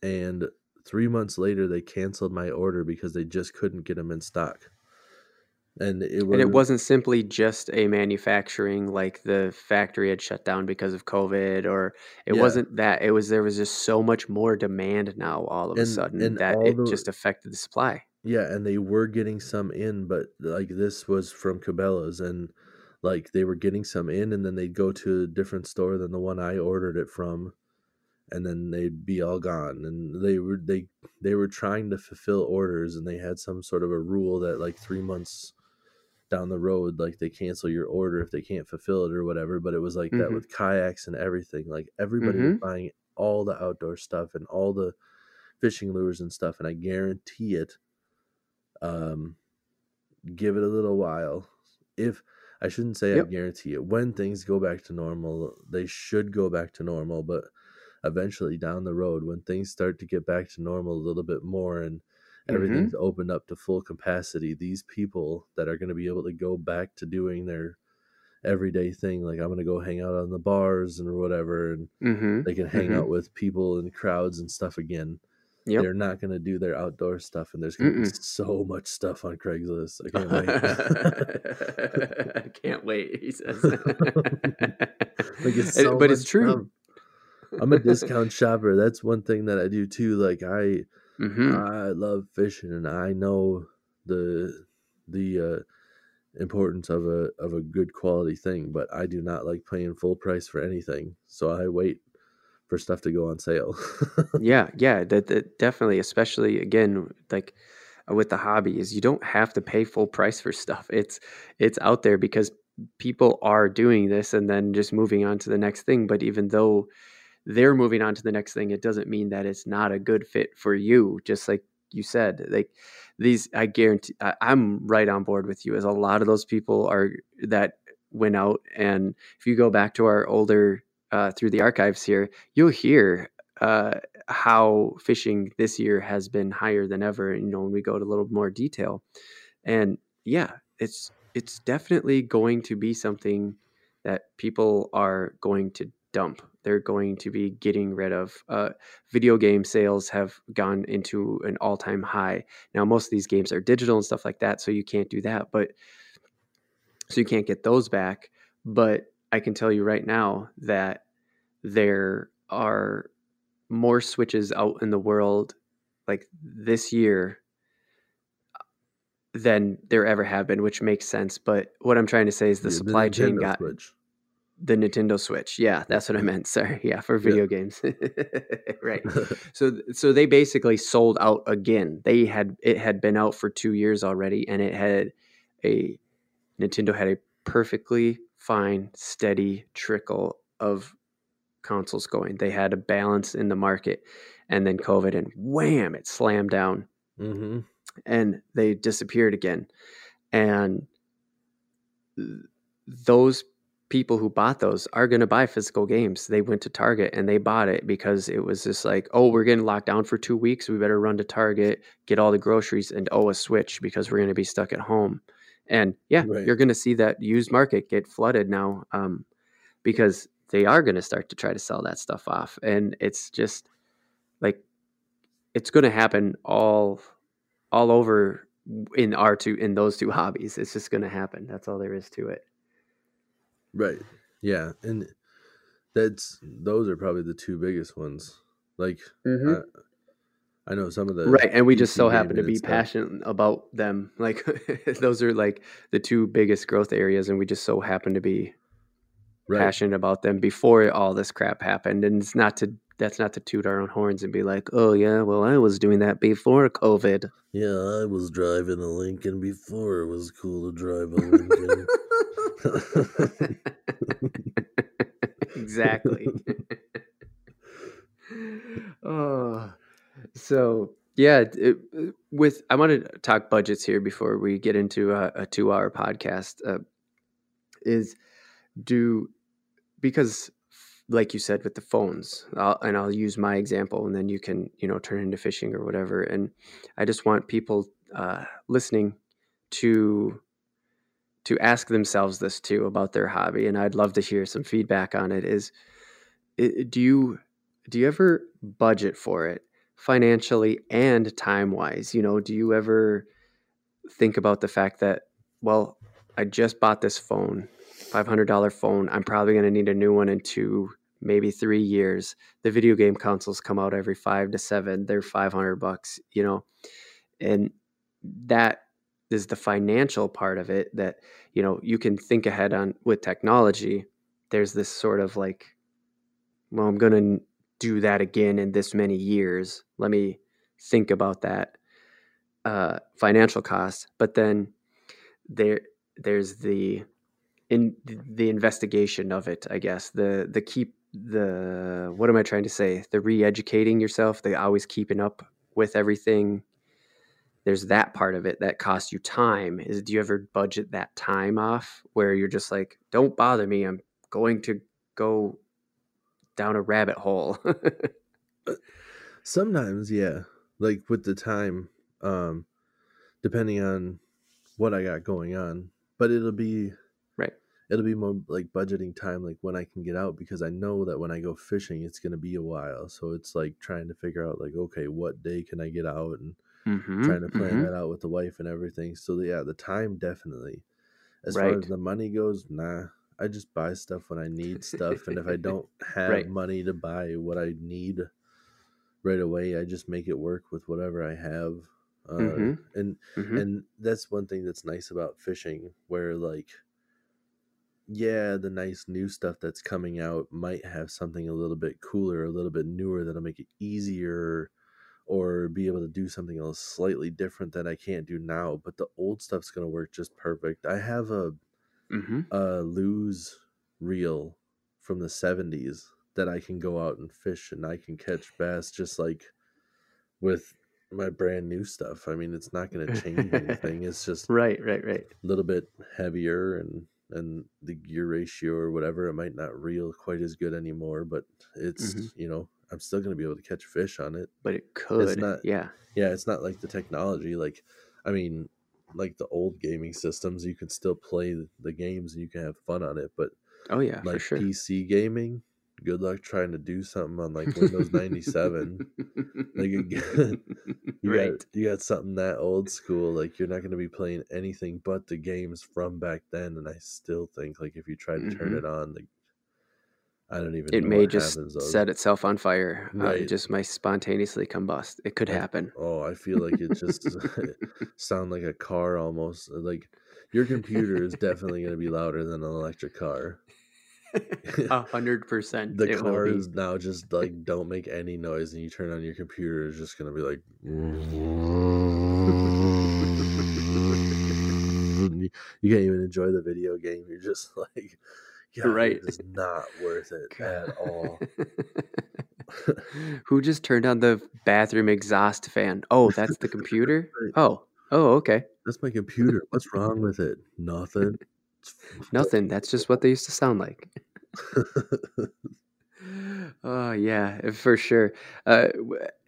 and 3 months later they canceled my order because they just couldn't get them in stock. And it And it wasn't simply just a manufacturing, like the factory had shut down because of COVID, or it Yeah. wasn't that. It was there was just so much more demand now all of a sudden and that it the- just affected the supply. Yeah, and they were getting some in, but like this was from Cabela's, and like they were getting some in, and then they'd go to a different store than the one I ordered it from, and then they'd be all gone. And they were they they were trying to fulfill orders, and they had some sort of a rule that like three months down the road, like they cancel your order if they can't fulfill it or whatever. But it was like that Mhm. with kayaks and everything. Like everybody was Mhm. buying all the outdoor stuff and all the fishing lures and stuff, and I guarantee it um give it a little while if i shouldn't say Yep. i guarantee it when things go back to normal they should go back to normal but eventually down the road when things start to get back to normal a little bit more and everything's opened up to full capacity these people that are going to be able to go back to doing their everyday thing like i'm going to go hang out on the bars and whatever and Mm-hmm. they can hang Mhm. out with people and crowds and stuff again Yep. they're not going to do their outdoor stuff, and there's going to be so much stuff on Craigslist. I can't wait. I can't wait. He says, Like, it's so but it's true. I'm a discount shopper. That's one thing that I do too. Like I, hmm I love fishing, and I know the the uh, importance of a of a good quality thing. But I do not like paying full price for anything, so I wait for stuff to go on sale. yeah, yeah, that, that definitely, especially again, like with the hobby, is you don't have to pay full price for stuff. It's it's out there because people are doing this and then just moving on to the next thing. But even though they're moving on to the next thing, it doesn't mean that it's not a good fit for you. Just like you said, like these, I guarantee, I, I'm right on board with you. As a lot of those people are that went out, and if you go back to our older uh, through the archives here, you'll hear uh, how fishing this year has been higher than ever. You know, when we go to a little more detail, and yeah, it's it's definitely going to be something that people are going to dump. They're going to be getting rid of. Uh, video game sales have gone into an all time high. Now, most of these games are digital and stuff like that, so you can't do that. But so you can't get those back. But I can tell you right now that there are more switches out in the world like this year than there ever have been, which makes sense. But what I'm trying to say is the Yeah, supply chain got Switch. The Nintendo Switch. Yeah, that's what I meant. Sorry. Yeah, for video games. right. So so they basically sold out again. They had it had been out for 2 years already and it had a Nintendo had a perfectly fine steady trickle of consoles going. They had a balance in the market and then COVID and wham it slammed down hmm and they disappeared again. And th- those people who bought those are going to buy physical games. They went to Target and they bought it because it was just like, oh, we're getting locked down for two weeks. We better run to Target, get all the groceries, and oh, a Switch because we're going to be stuck at home. And yeah, Right. you're going to see that used market get flooded now um, because they are going to start to try to sell that stuff off. And it's just like, it's going to happen all all over in our two in those two hobbies. It's just going to happen. That's all there is to it. Right. Yeah, and that's those are probably the two biggest ones. Like mm-hmm. I, I know some of the right and we just so happen to be stuff. passionate about them like those are like the two biggest growth areas and we just so happen to be Right. passionate about them before all this crap happened and it's not to that's not to toot our own horns and be like oh yeah well i was doing that before covid. Yeah, I was driving a Lincoln before it was cool to drive a Lincoln. exactly. Oh so yeah it, with i want to talk budgets here before we get into a, a two hour podcast. Uh, is do because like you said with the phones. I'll, and i'll use my example and then you can you know turn into fishing or whatever. And i just want people uh, listening to to ask themselves this too about their hobby and i'd love to hear some feedback on it. Is i- do you do you ever budget for it financially and time wise you know do you ever think about the fact that well i just bought this phone $500 phone. I'm probably going to need a new one in two maybe three years. The video game consoles come out every five to seven. They're 500 bucks you know? And that is the financial part of it that you know you can think ahead on with technology. There's this sort of like well i'm going to do that again in this many years. Let me think about that uh, financial cost. But then there there's the in the investigation of it i guess. The the keep the what am i trying to say? The re-educating yourself the always keeping up with everything. There's that part of it that costs you time. Is do you ever budget that time off where you're just like don't bother me i'm going to go down a rabbit hole. Sometimes, yeah. Like with the time, um, depending on what I got going on. But it'll be it'll be more like budgeting time like when I can get out because I know that when I go fishing it's gonna be a while. So it's like trying to figure out like, okay, what day can I get out and mm-hmm, trying to plan mhm. that out with the wife and everything. So yeah, the time definitely. As far as the money goes, nah. I just buy stuff when I need stuff, and if I don't have Right. money to buy what I need right away, I just make it work with whatever I have. Uh, Mhm. And Mhm. and that's one thing that's nice about fishing, where like, yeah, the nice new stuff that's coming out might have something a little bit cooler, a little bit newer that'll make it easier or be able to do something else slightly different that I can't do now. But the old stuff's gonna work just perfect. I have a Mhm. a Lew's reel from the 70s that I can go out and fish and I can catch bass just like with my brand new stuff. I mean, it's not going to change anything. It's just right, right right A little bit heavier and and the gear ratio or whatever it might not reel quite as good anymore, but it's, Mhm. you know, I'm still going to be able to catch fish on it. but it could not- yeah Yeah, it's not like the technology. Like, I mean, like the old gaming systems, you can still play the- games and you can have fun on it. But oh yeah for like sure PC gaming, good luck trying to do something on like Windows 97. Like, you You right got, you got something that old school. Like, you're not going to be playing anything but the games from back then. And I still think, like, if you try to turn Mhm. it on, like, I don't even it know may what just happens. set itself on fire uh, it just might spontaneously combust it could Like, happen Oh, I feel like it just sound like a car almost. Like your computer is definitely going to be louder than an electric car. A hundred percent. The it will car is now just like don't make any noise, and you turn on your computer, it's just to be like. you can't even enjoy the video game. You're just like, God, Right. It's not worth it at all. Who just turned on the bathroom exhaust fan? Oh, that's the computer. Oh, oh, okay. That's my computer. What's wrong with it? Nothing. Nothing. That's just what they used to sound like. oh yeah, for sure. Uh,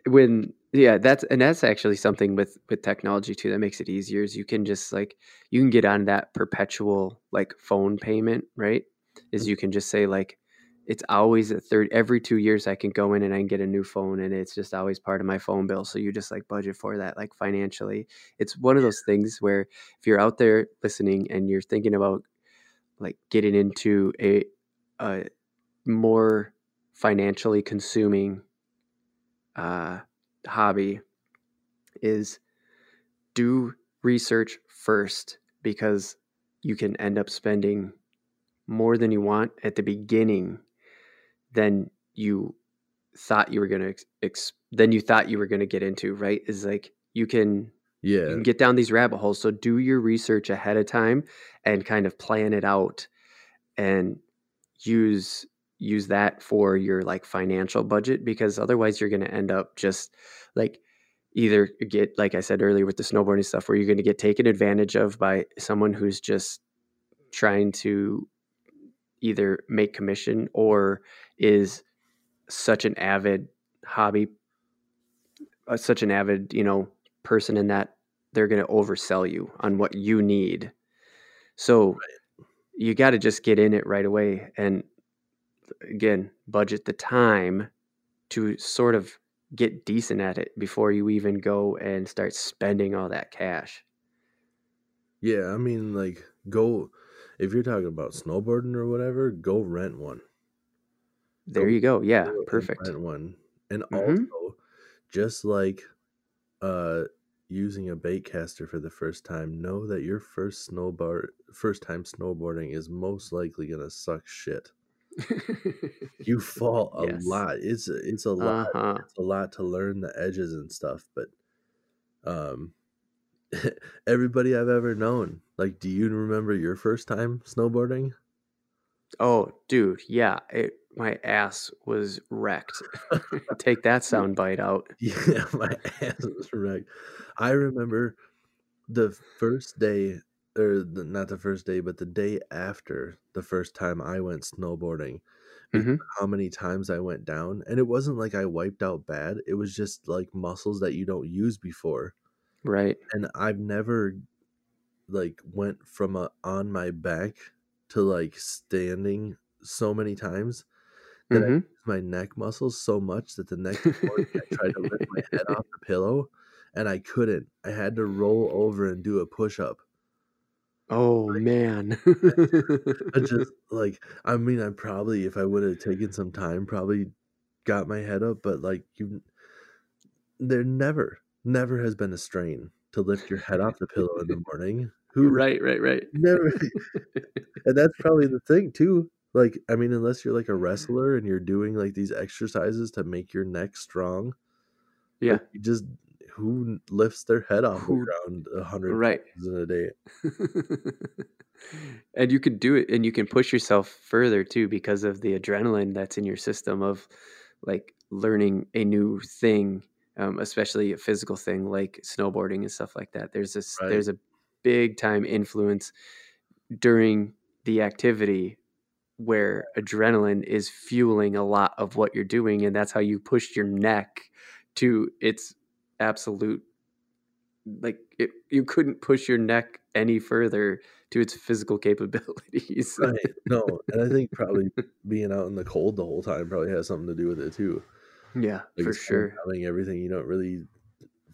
when yeah, that's and that's actually something with with technology too that makes it easier. Is you can just like you can get on that perpetual like phone payment, right? Is you can just say like it's always a third every two years I can go in and I can get a new phone and it's just always part of my phone bill. So you just like budget for that like financially. It's one of those things where if you're out there listening and you're thinking about like getting into a a more financially consuming uh, hobby is do research first because you can end up spending more than you want at the beginning than you thought you were going to ex- ex- then you thought you were going to get into right? Is like you can you yeah, can get down these rabbit holes. So do your research ahead of time and kind of plan it out and use use that for your like financial budget because otherwise you're going to end up just like either get like i said earlier with the snowboarding stuff where you're going to get taken advantage of by someone who's just trying to either make commission or is such an avid hobby uh, such an avid you know person in that they're going to oversell you on what you need so you got to just get in it right away and again budget the time to sort of get decent at it before you even go and start spending all that cash yeah. I mean, like, go if you're talking about snowboarding or whatever, go rent one. there Go you go yeah go perfect Rent one, and Mhm. also just like uh using a bait caster for the first time, know that your first snowboard first time snowboarding is most likely gonna suck shit. You fall a Yes. lot. It's a- it's a lot. uh-huh It's a lot to learn the edges and stuff, but um everybody I've ever known, like do you remember your first time snowboarding? oh dude yeah it my ass was wrecked take that sound bite out Yeah, my ass was wrecked. I remember the first day, or the, not the first day, but the day after the first time I went snowboarding, Mhm. how many times I went down. And it wasn't like I wiped out bad, it was just like muscles that you don't use before. right And I've never like went from a, on my back to like standing so many times that I hmm used my neck muscles so much that the next morning I tried to lift my head off the pillow and I couldn't. I had to roll over and do a push up. oh man I just like I mean I probably if I would have taken some time probably got my head up, but like you there never never has been a strain to lift your head off the pillow in the morning. Who right right right never and that's probably the thing too. Like I mean unless you're like a wrestler and you're doing like these exercises to make your neck strong, yeah Like, you just who lifts their head off the Who- ground a hundred right times in a day? and you can do it and you can push yourself further too because of the adrenaline that's in your system of like learning a new thing um, especially a physical thing like snowboarding and stuff like that there's this Right. there's a big time influence during the activity where adrenaline is fueling a lot of what you're doing and that's how you push your neck to its absolute like it, you couldn't push your neck any further to its physical capabilities Right. No, and I think probably being out in the cold the whole time probably has something to do with it too. Yeah Like for sure having everything you don't really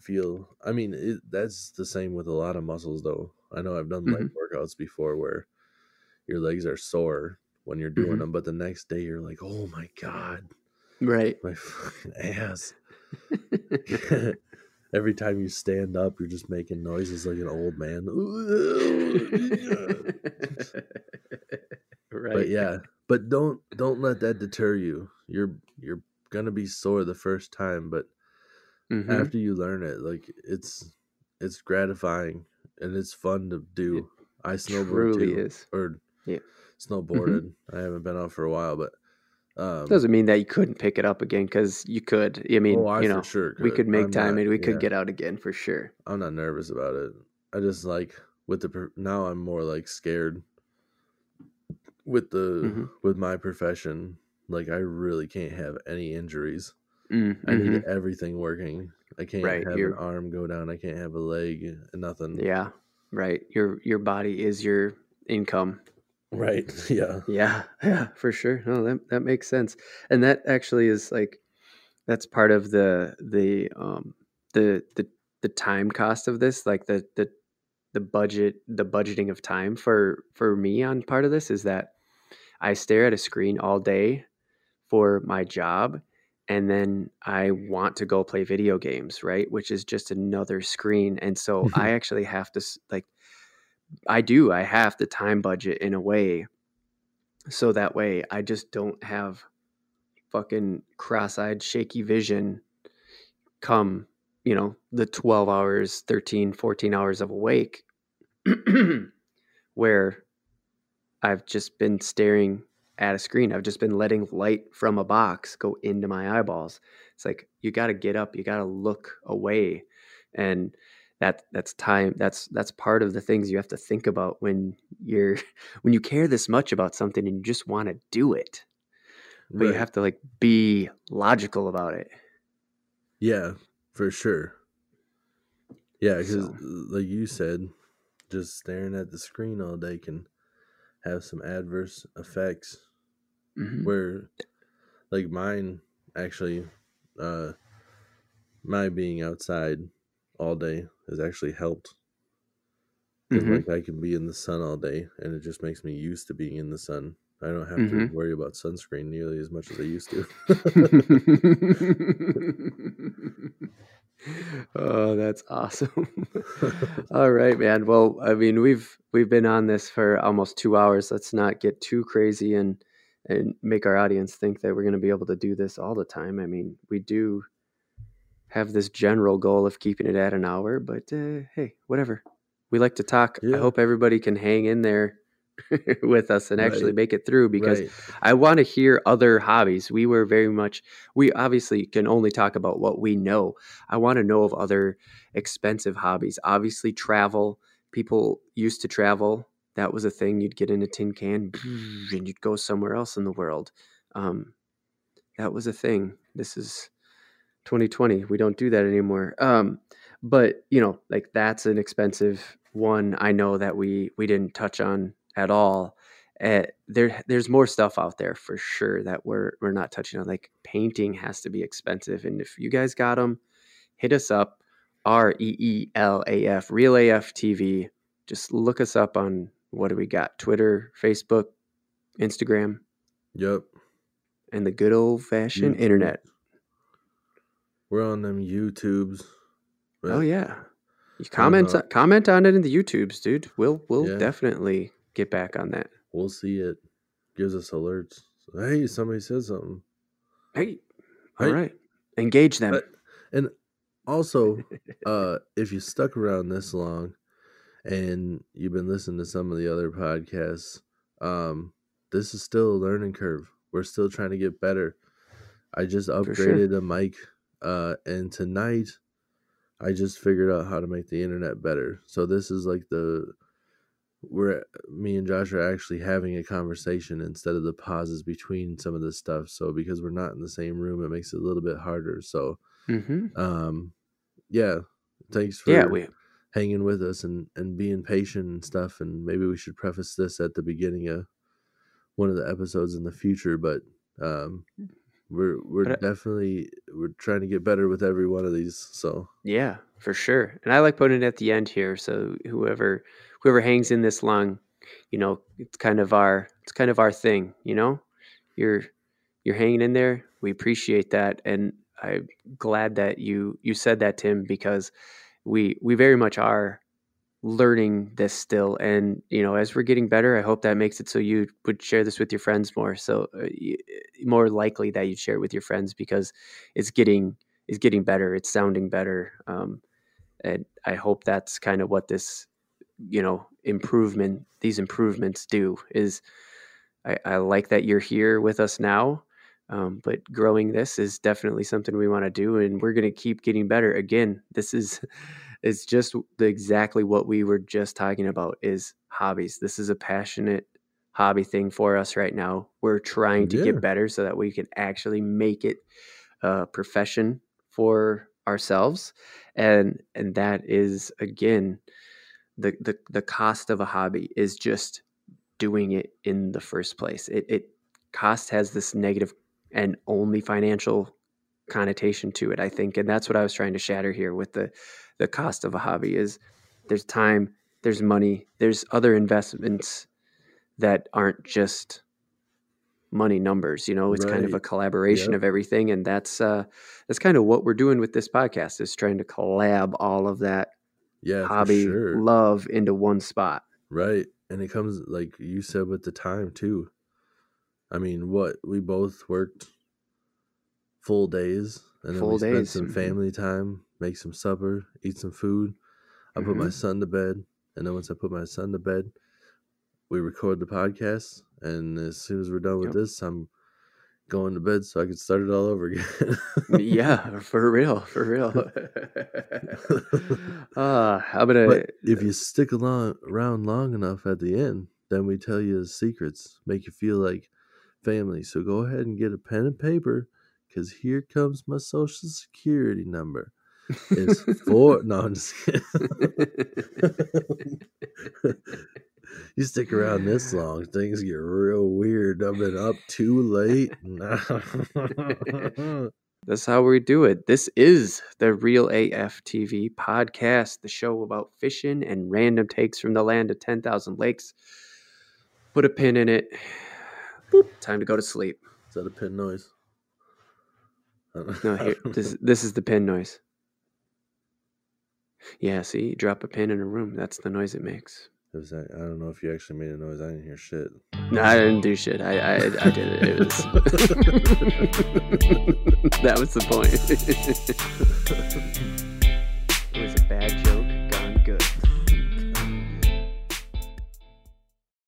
feel. I mean, it, that's the same with a lot of muscles though. I know I've done leg workouts before where your legs are sore when you're doing Mhm. them, but the next day you're like, oh my god, right my fucking ass. Every time you stand up, you're just making noises like an old man. right But yeah, but don't don't let that deter you. You're you're gonna be sore the first time, but Mhm. after you learn it, like it's it's gratifying and it's fun to do. I snowboard truly too, is or Yeah. snowboarded. I haven't been out for a while, but um, doesn't mean that you couldn't pick it up again because you could i mean oh, I you know sure we could make I'm time not- and we could yeah, get out again for sure I'm not nervous about it. I just like with the now I'm more like scared with the Mhm. with my profession, like I really can't have any injuries. Mm, I need mhm. everything working. I can't Right, have an arm go down. I can't have a leg. Nothing. Yeah, right. Your your body is your income. Right. Yeah. Yeah, yeah, for sure. No, that that makes sense. And that actually is like that's part of the the um the the the time cost of this, like the the the budget the budgeting of time for for me on part of this is that I stare at a screen all day for my job and then I want to go play video games, right? Which is just another screen. And so I actually have to like I do. I have the time budget in a way so that way I just don't have fucking cross-eyed shaky vision come, you know, the 12 hours, 13, 14 hours of awake where I've just been staring at a screen. I've just been letting light from a box go into my eyeballs. It's like you got to get up, you got to look away. And that that's time that's that's part of the things you have to think about when you're when you care this much about something and you just want to do it. But you have to like be logical about it. Yeah, for sure. Yeah, because So- like you said, just staring at the screen all day can have some adverse effects. Mhm. Where, like mine, actually, uh, my being outside all day has actually helped. Mhm. like I can be in the sun all day, and it just makes me used to being in the sun. I don't have Mhm. to worry about sunscreen nearly as much as I used to. oh, that's awesome. All right, man. Well, I mean, we've we've been on this for almost 2 hours. Let's not get too crazy and and make our audience think that we're going to be able to do this all the time. I mean, we do have this general goal of keeping it at an hour, but uh, hey, whatever. We like to talk. I hope everybody can hang in there with us and actually Right. make it through because Right. I want to hear other hobbies. We were very much, we obviously can only talk about what we know. I want to know of other expensive hobbies. Obviously, travel. People used to travel. That was a thing. You'd get in a tin can and you'd go somewhere else in the world. Um, that was a thing. This is 2020. We don't do that anymore. Um, but you know, like that's an expensive one. I know that we we didn't touch on at all. Uh, there there's more stuff out there for sure that we're we're not touching on. Like painting has to be expensive, and if you guys got them, hit us up. R E E L A F Real AF TV. Just look us up on what do we got? Twitter, Facebook, Instagram, Yep. and the good old fashioned internet. We're on them YouTubes. Oh yeah. You comment uh, comment on it in the YouTubes, dude. We'll we'll Yeah. definitely get back on that. We'll see it. Gives us alerts. Hey, somebody said something. Hey, Hey. all right. Engage them. But- and also, uh, if you stuck around this long and you've been listening to some of the other podcasts, um, this is still a learning curve. We're still trying to get better. I just sure. upgraded a mic, uh, and tonight I just figured out how to make the internet better. So this is like the we're me and Josh are actually having a conversation instead of the pauses between some of this stuff. So because we're not in the same room, it makes it a little bit harder. So hmm um yeah thanks for Yeah, we hanging with us and and being patient and stuff and maybe we should preface this at the beginning of one of the episodes in the future but um we're we're But I- definitely we're trying to get better with every one of these so yeah, for sure. And I like putting it at the end here, so whoever whoever hangs in this long, you know, it's kind of our it's kind of our thing, you know. You're you're hanging in there. We appreciate that, and I'm glad that you you said that, Tim, because we we very much are learning this still. And you know as we're getting better i hope that makes it so you would share this with your friends more. So uh, y- more likely that you'd share it with your friends because it's getting it's getting better. It's sounding better. Um, and i hope that's kind of what this you know improvement these improvements do is i, I like that you're here with us now um, but growing this is definitely something we want to do and we're going to keep getting better again this is it's just the, exactly what we were just talking about is hobbies this is a passionate hobby thing for us right now. We're trying to Yeah. get better so that we can actually make it a profession for ourselves. And and that is again the the the cost of a hobby is just doing it in the first place. It it cost has this negative and only financial connotation to it, I think. And that's what I was trying to shatter here with the the cost of a hobby is there's time, there's money, there's other investments that aren't just money numbers you know it's kind of a collaboration Yep. of everything and that's uh that's kind of what we're doing with this podcast is trying to collab all of that Yeah, hobby sure. love into one spot Right. And it comes like you said with the time too. I mean, what we both worked full days and then Full we spent some mhm. family time, make some supper, eat some food. I put my Mhm. son to bed, and then once I put my son to bed, we record the podcast, and as soon as we're done with Yep. this, I'm going to bed so I can start it all over again. yeah for real for real uh i'm gonna But if you stick along around long enough at the end, then we tell you the secrets, make you feel like family. So go ahead and get a pen and paper, because here comes my social security number. It's four. no, I'm just kidding. you stick around this long, things get real weird. I've been up too late. That's how we do it. This is the Real AF TV podcast, the show about fishing and random takes from the land of 10,000 lakes. Put a pin in it. Boop. Time to go to sleep. Is that a pin noise? No, here, this, this is the pin noise. Yeah, see, you drop a pin in a room. That's the noise it makes. It was that, I don't know if you actually made a noise. I didn't hear shit. No, I didn't do shit. I, I, I did it. It was. that was the point. it was a bad joke.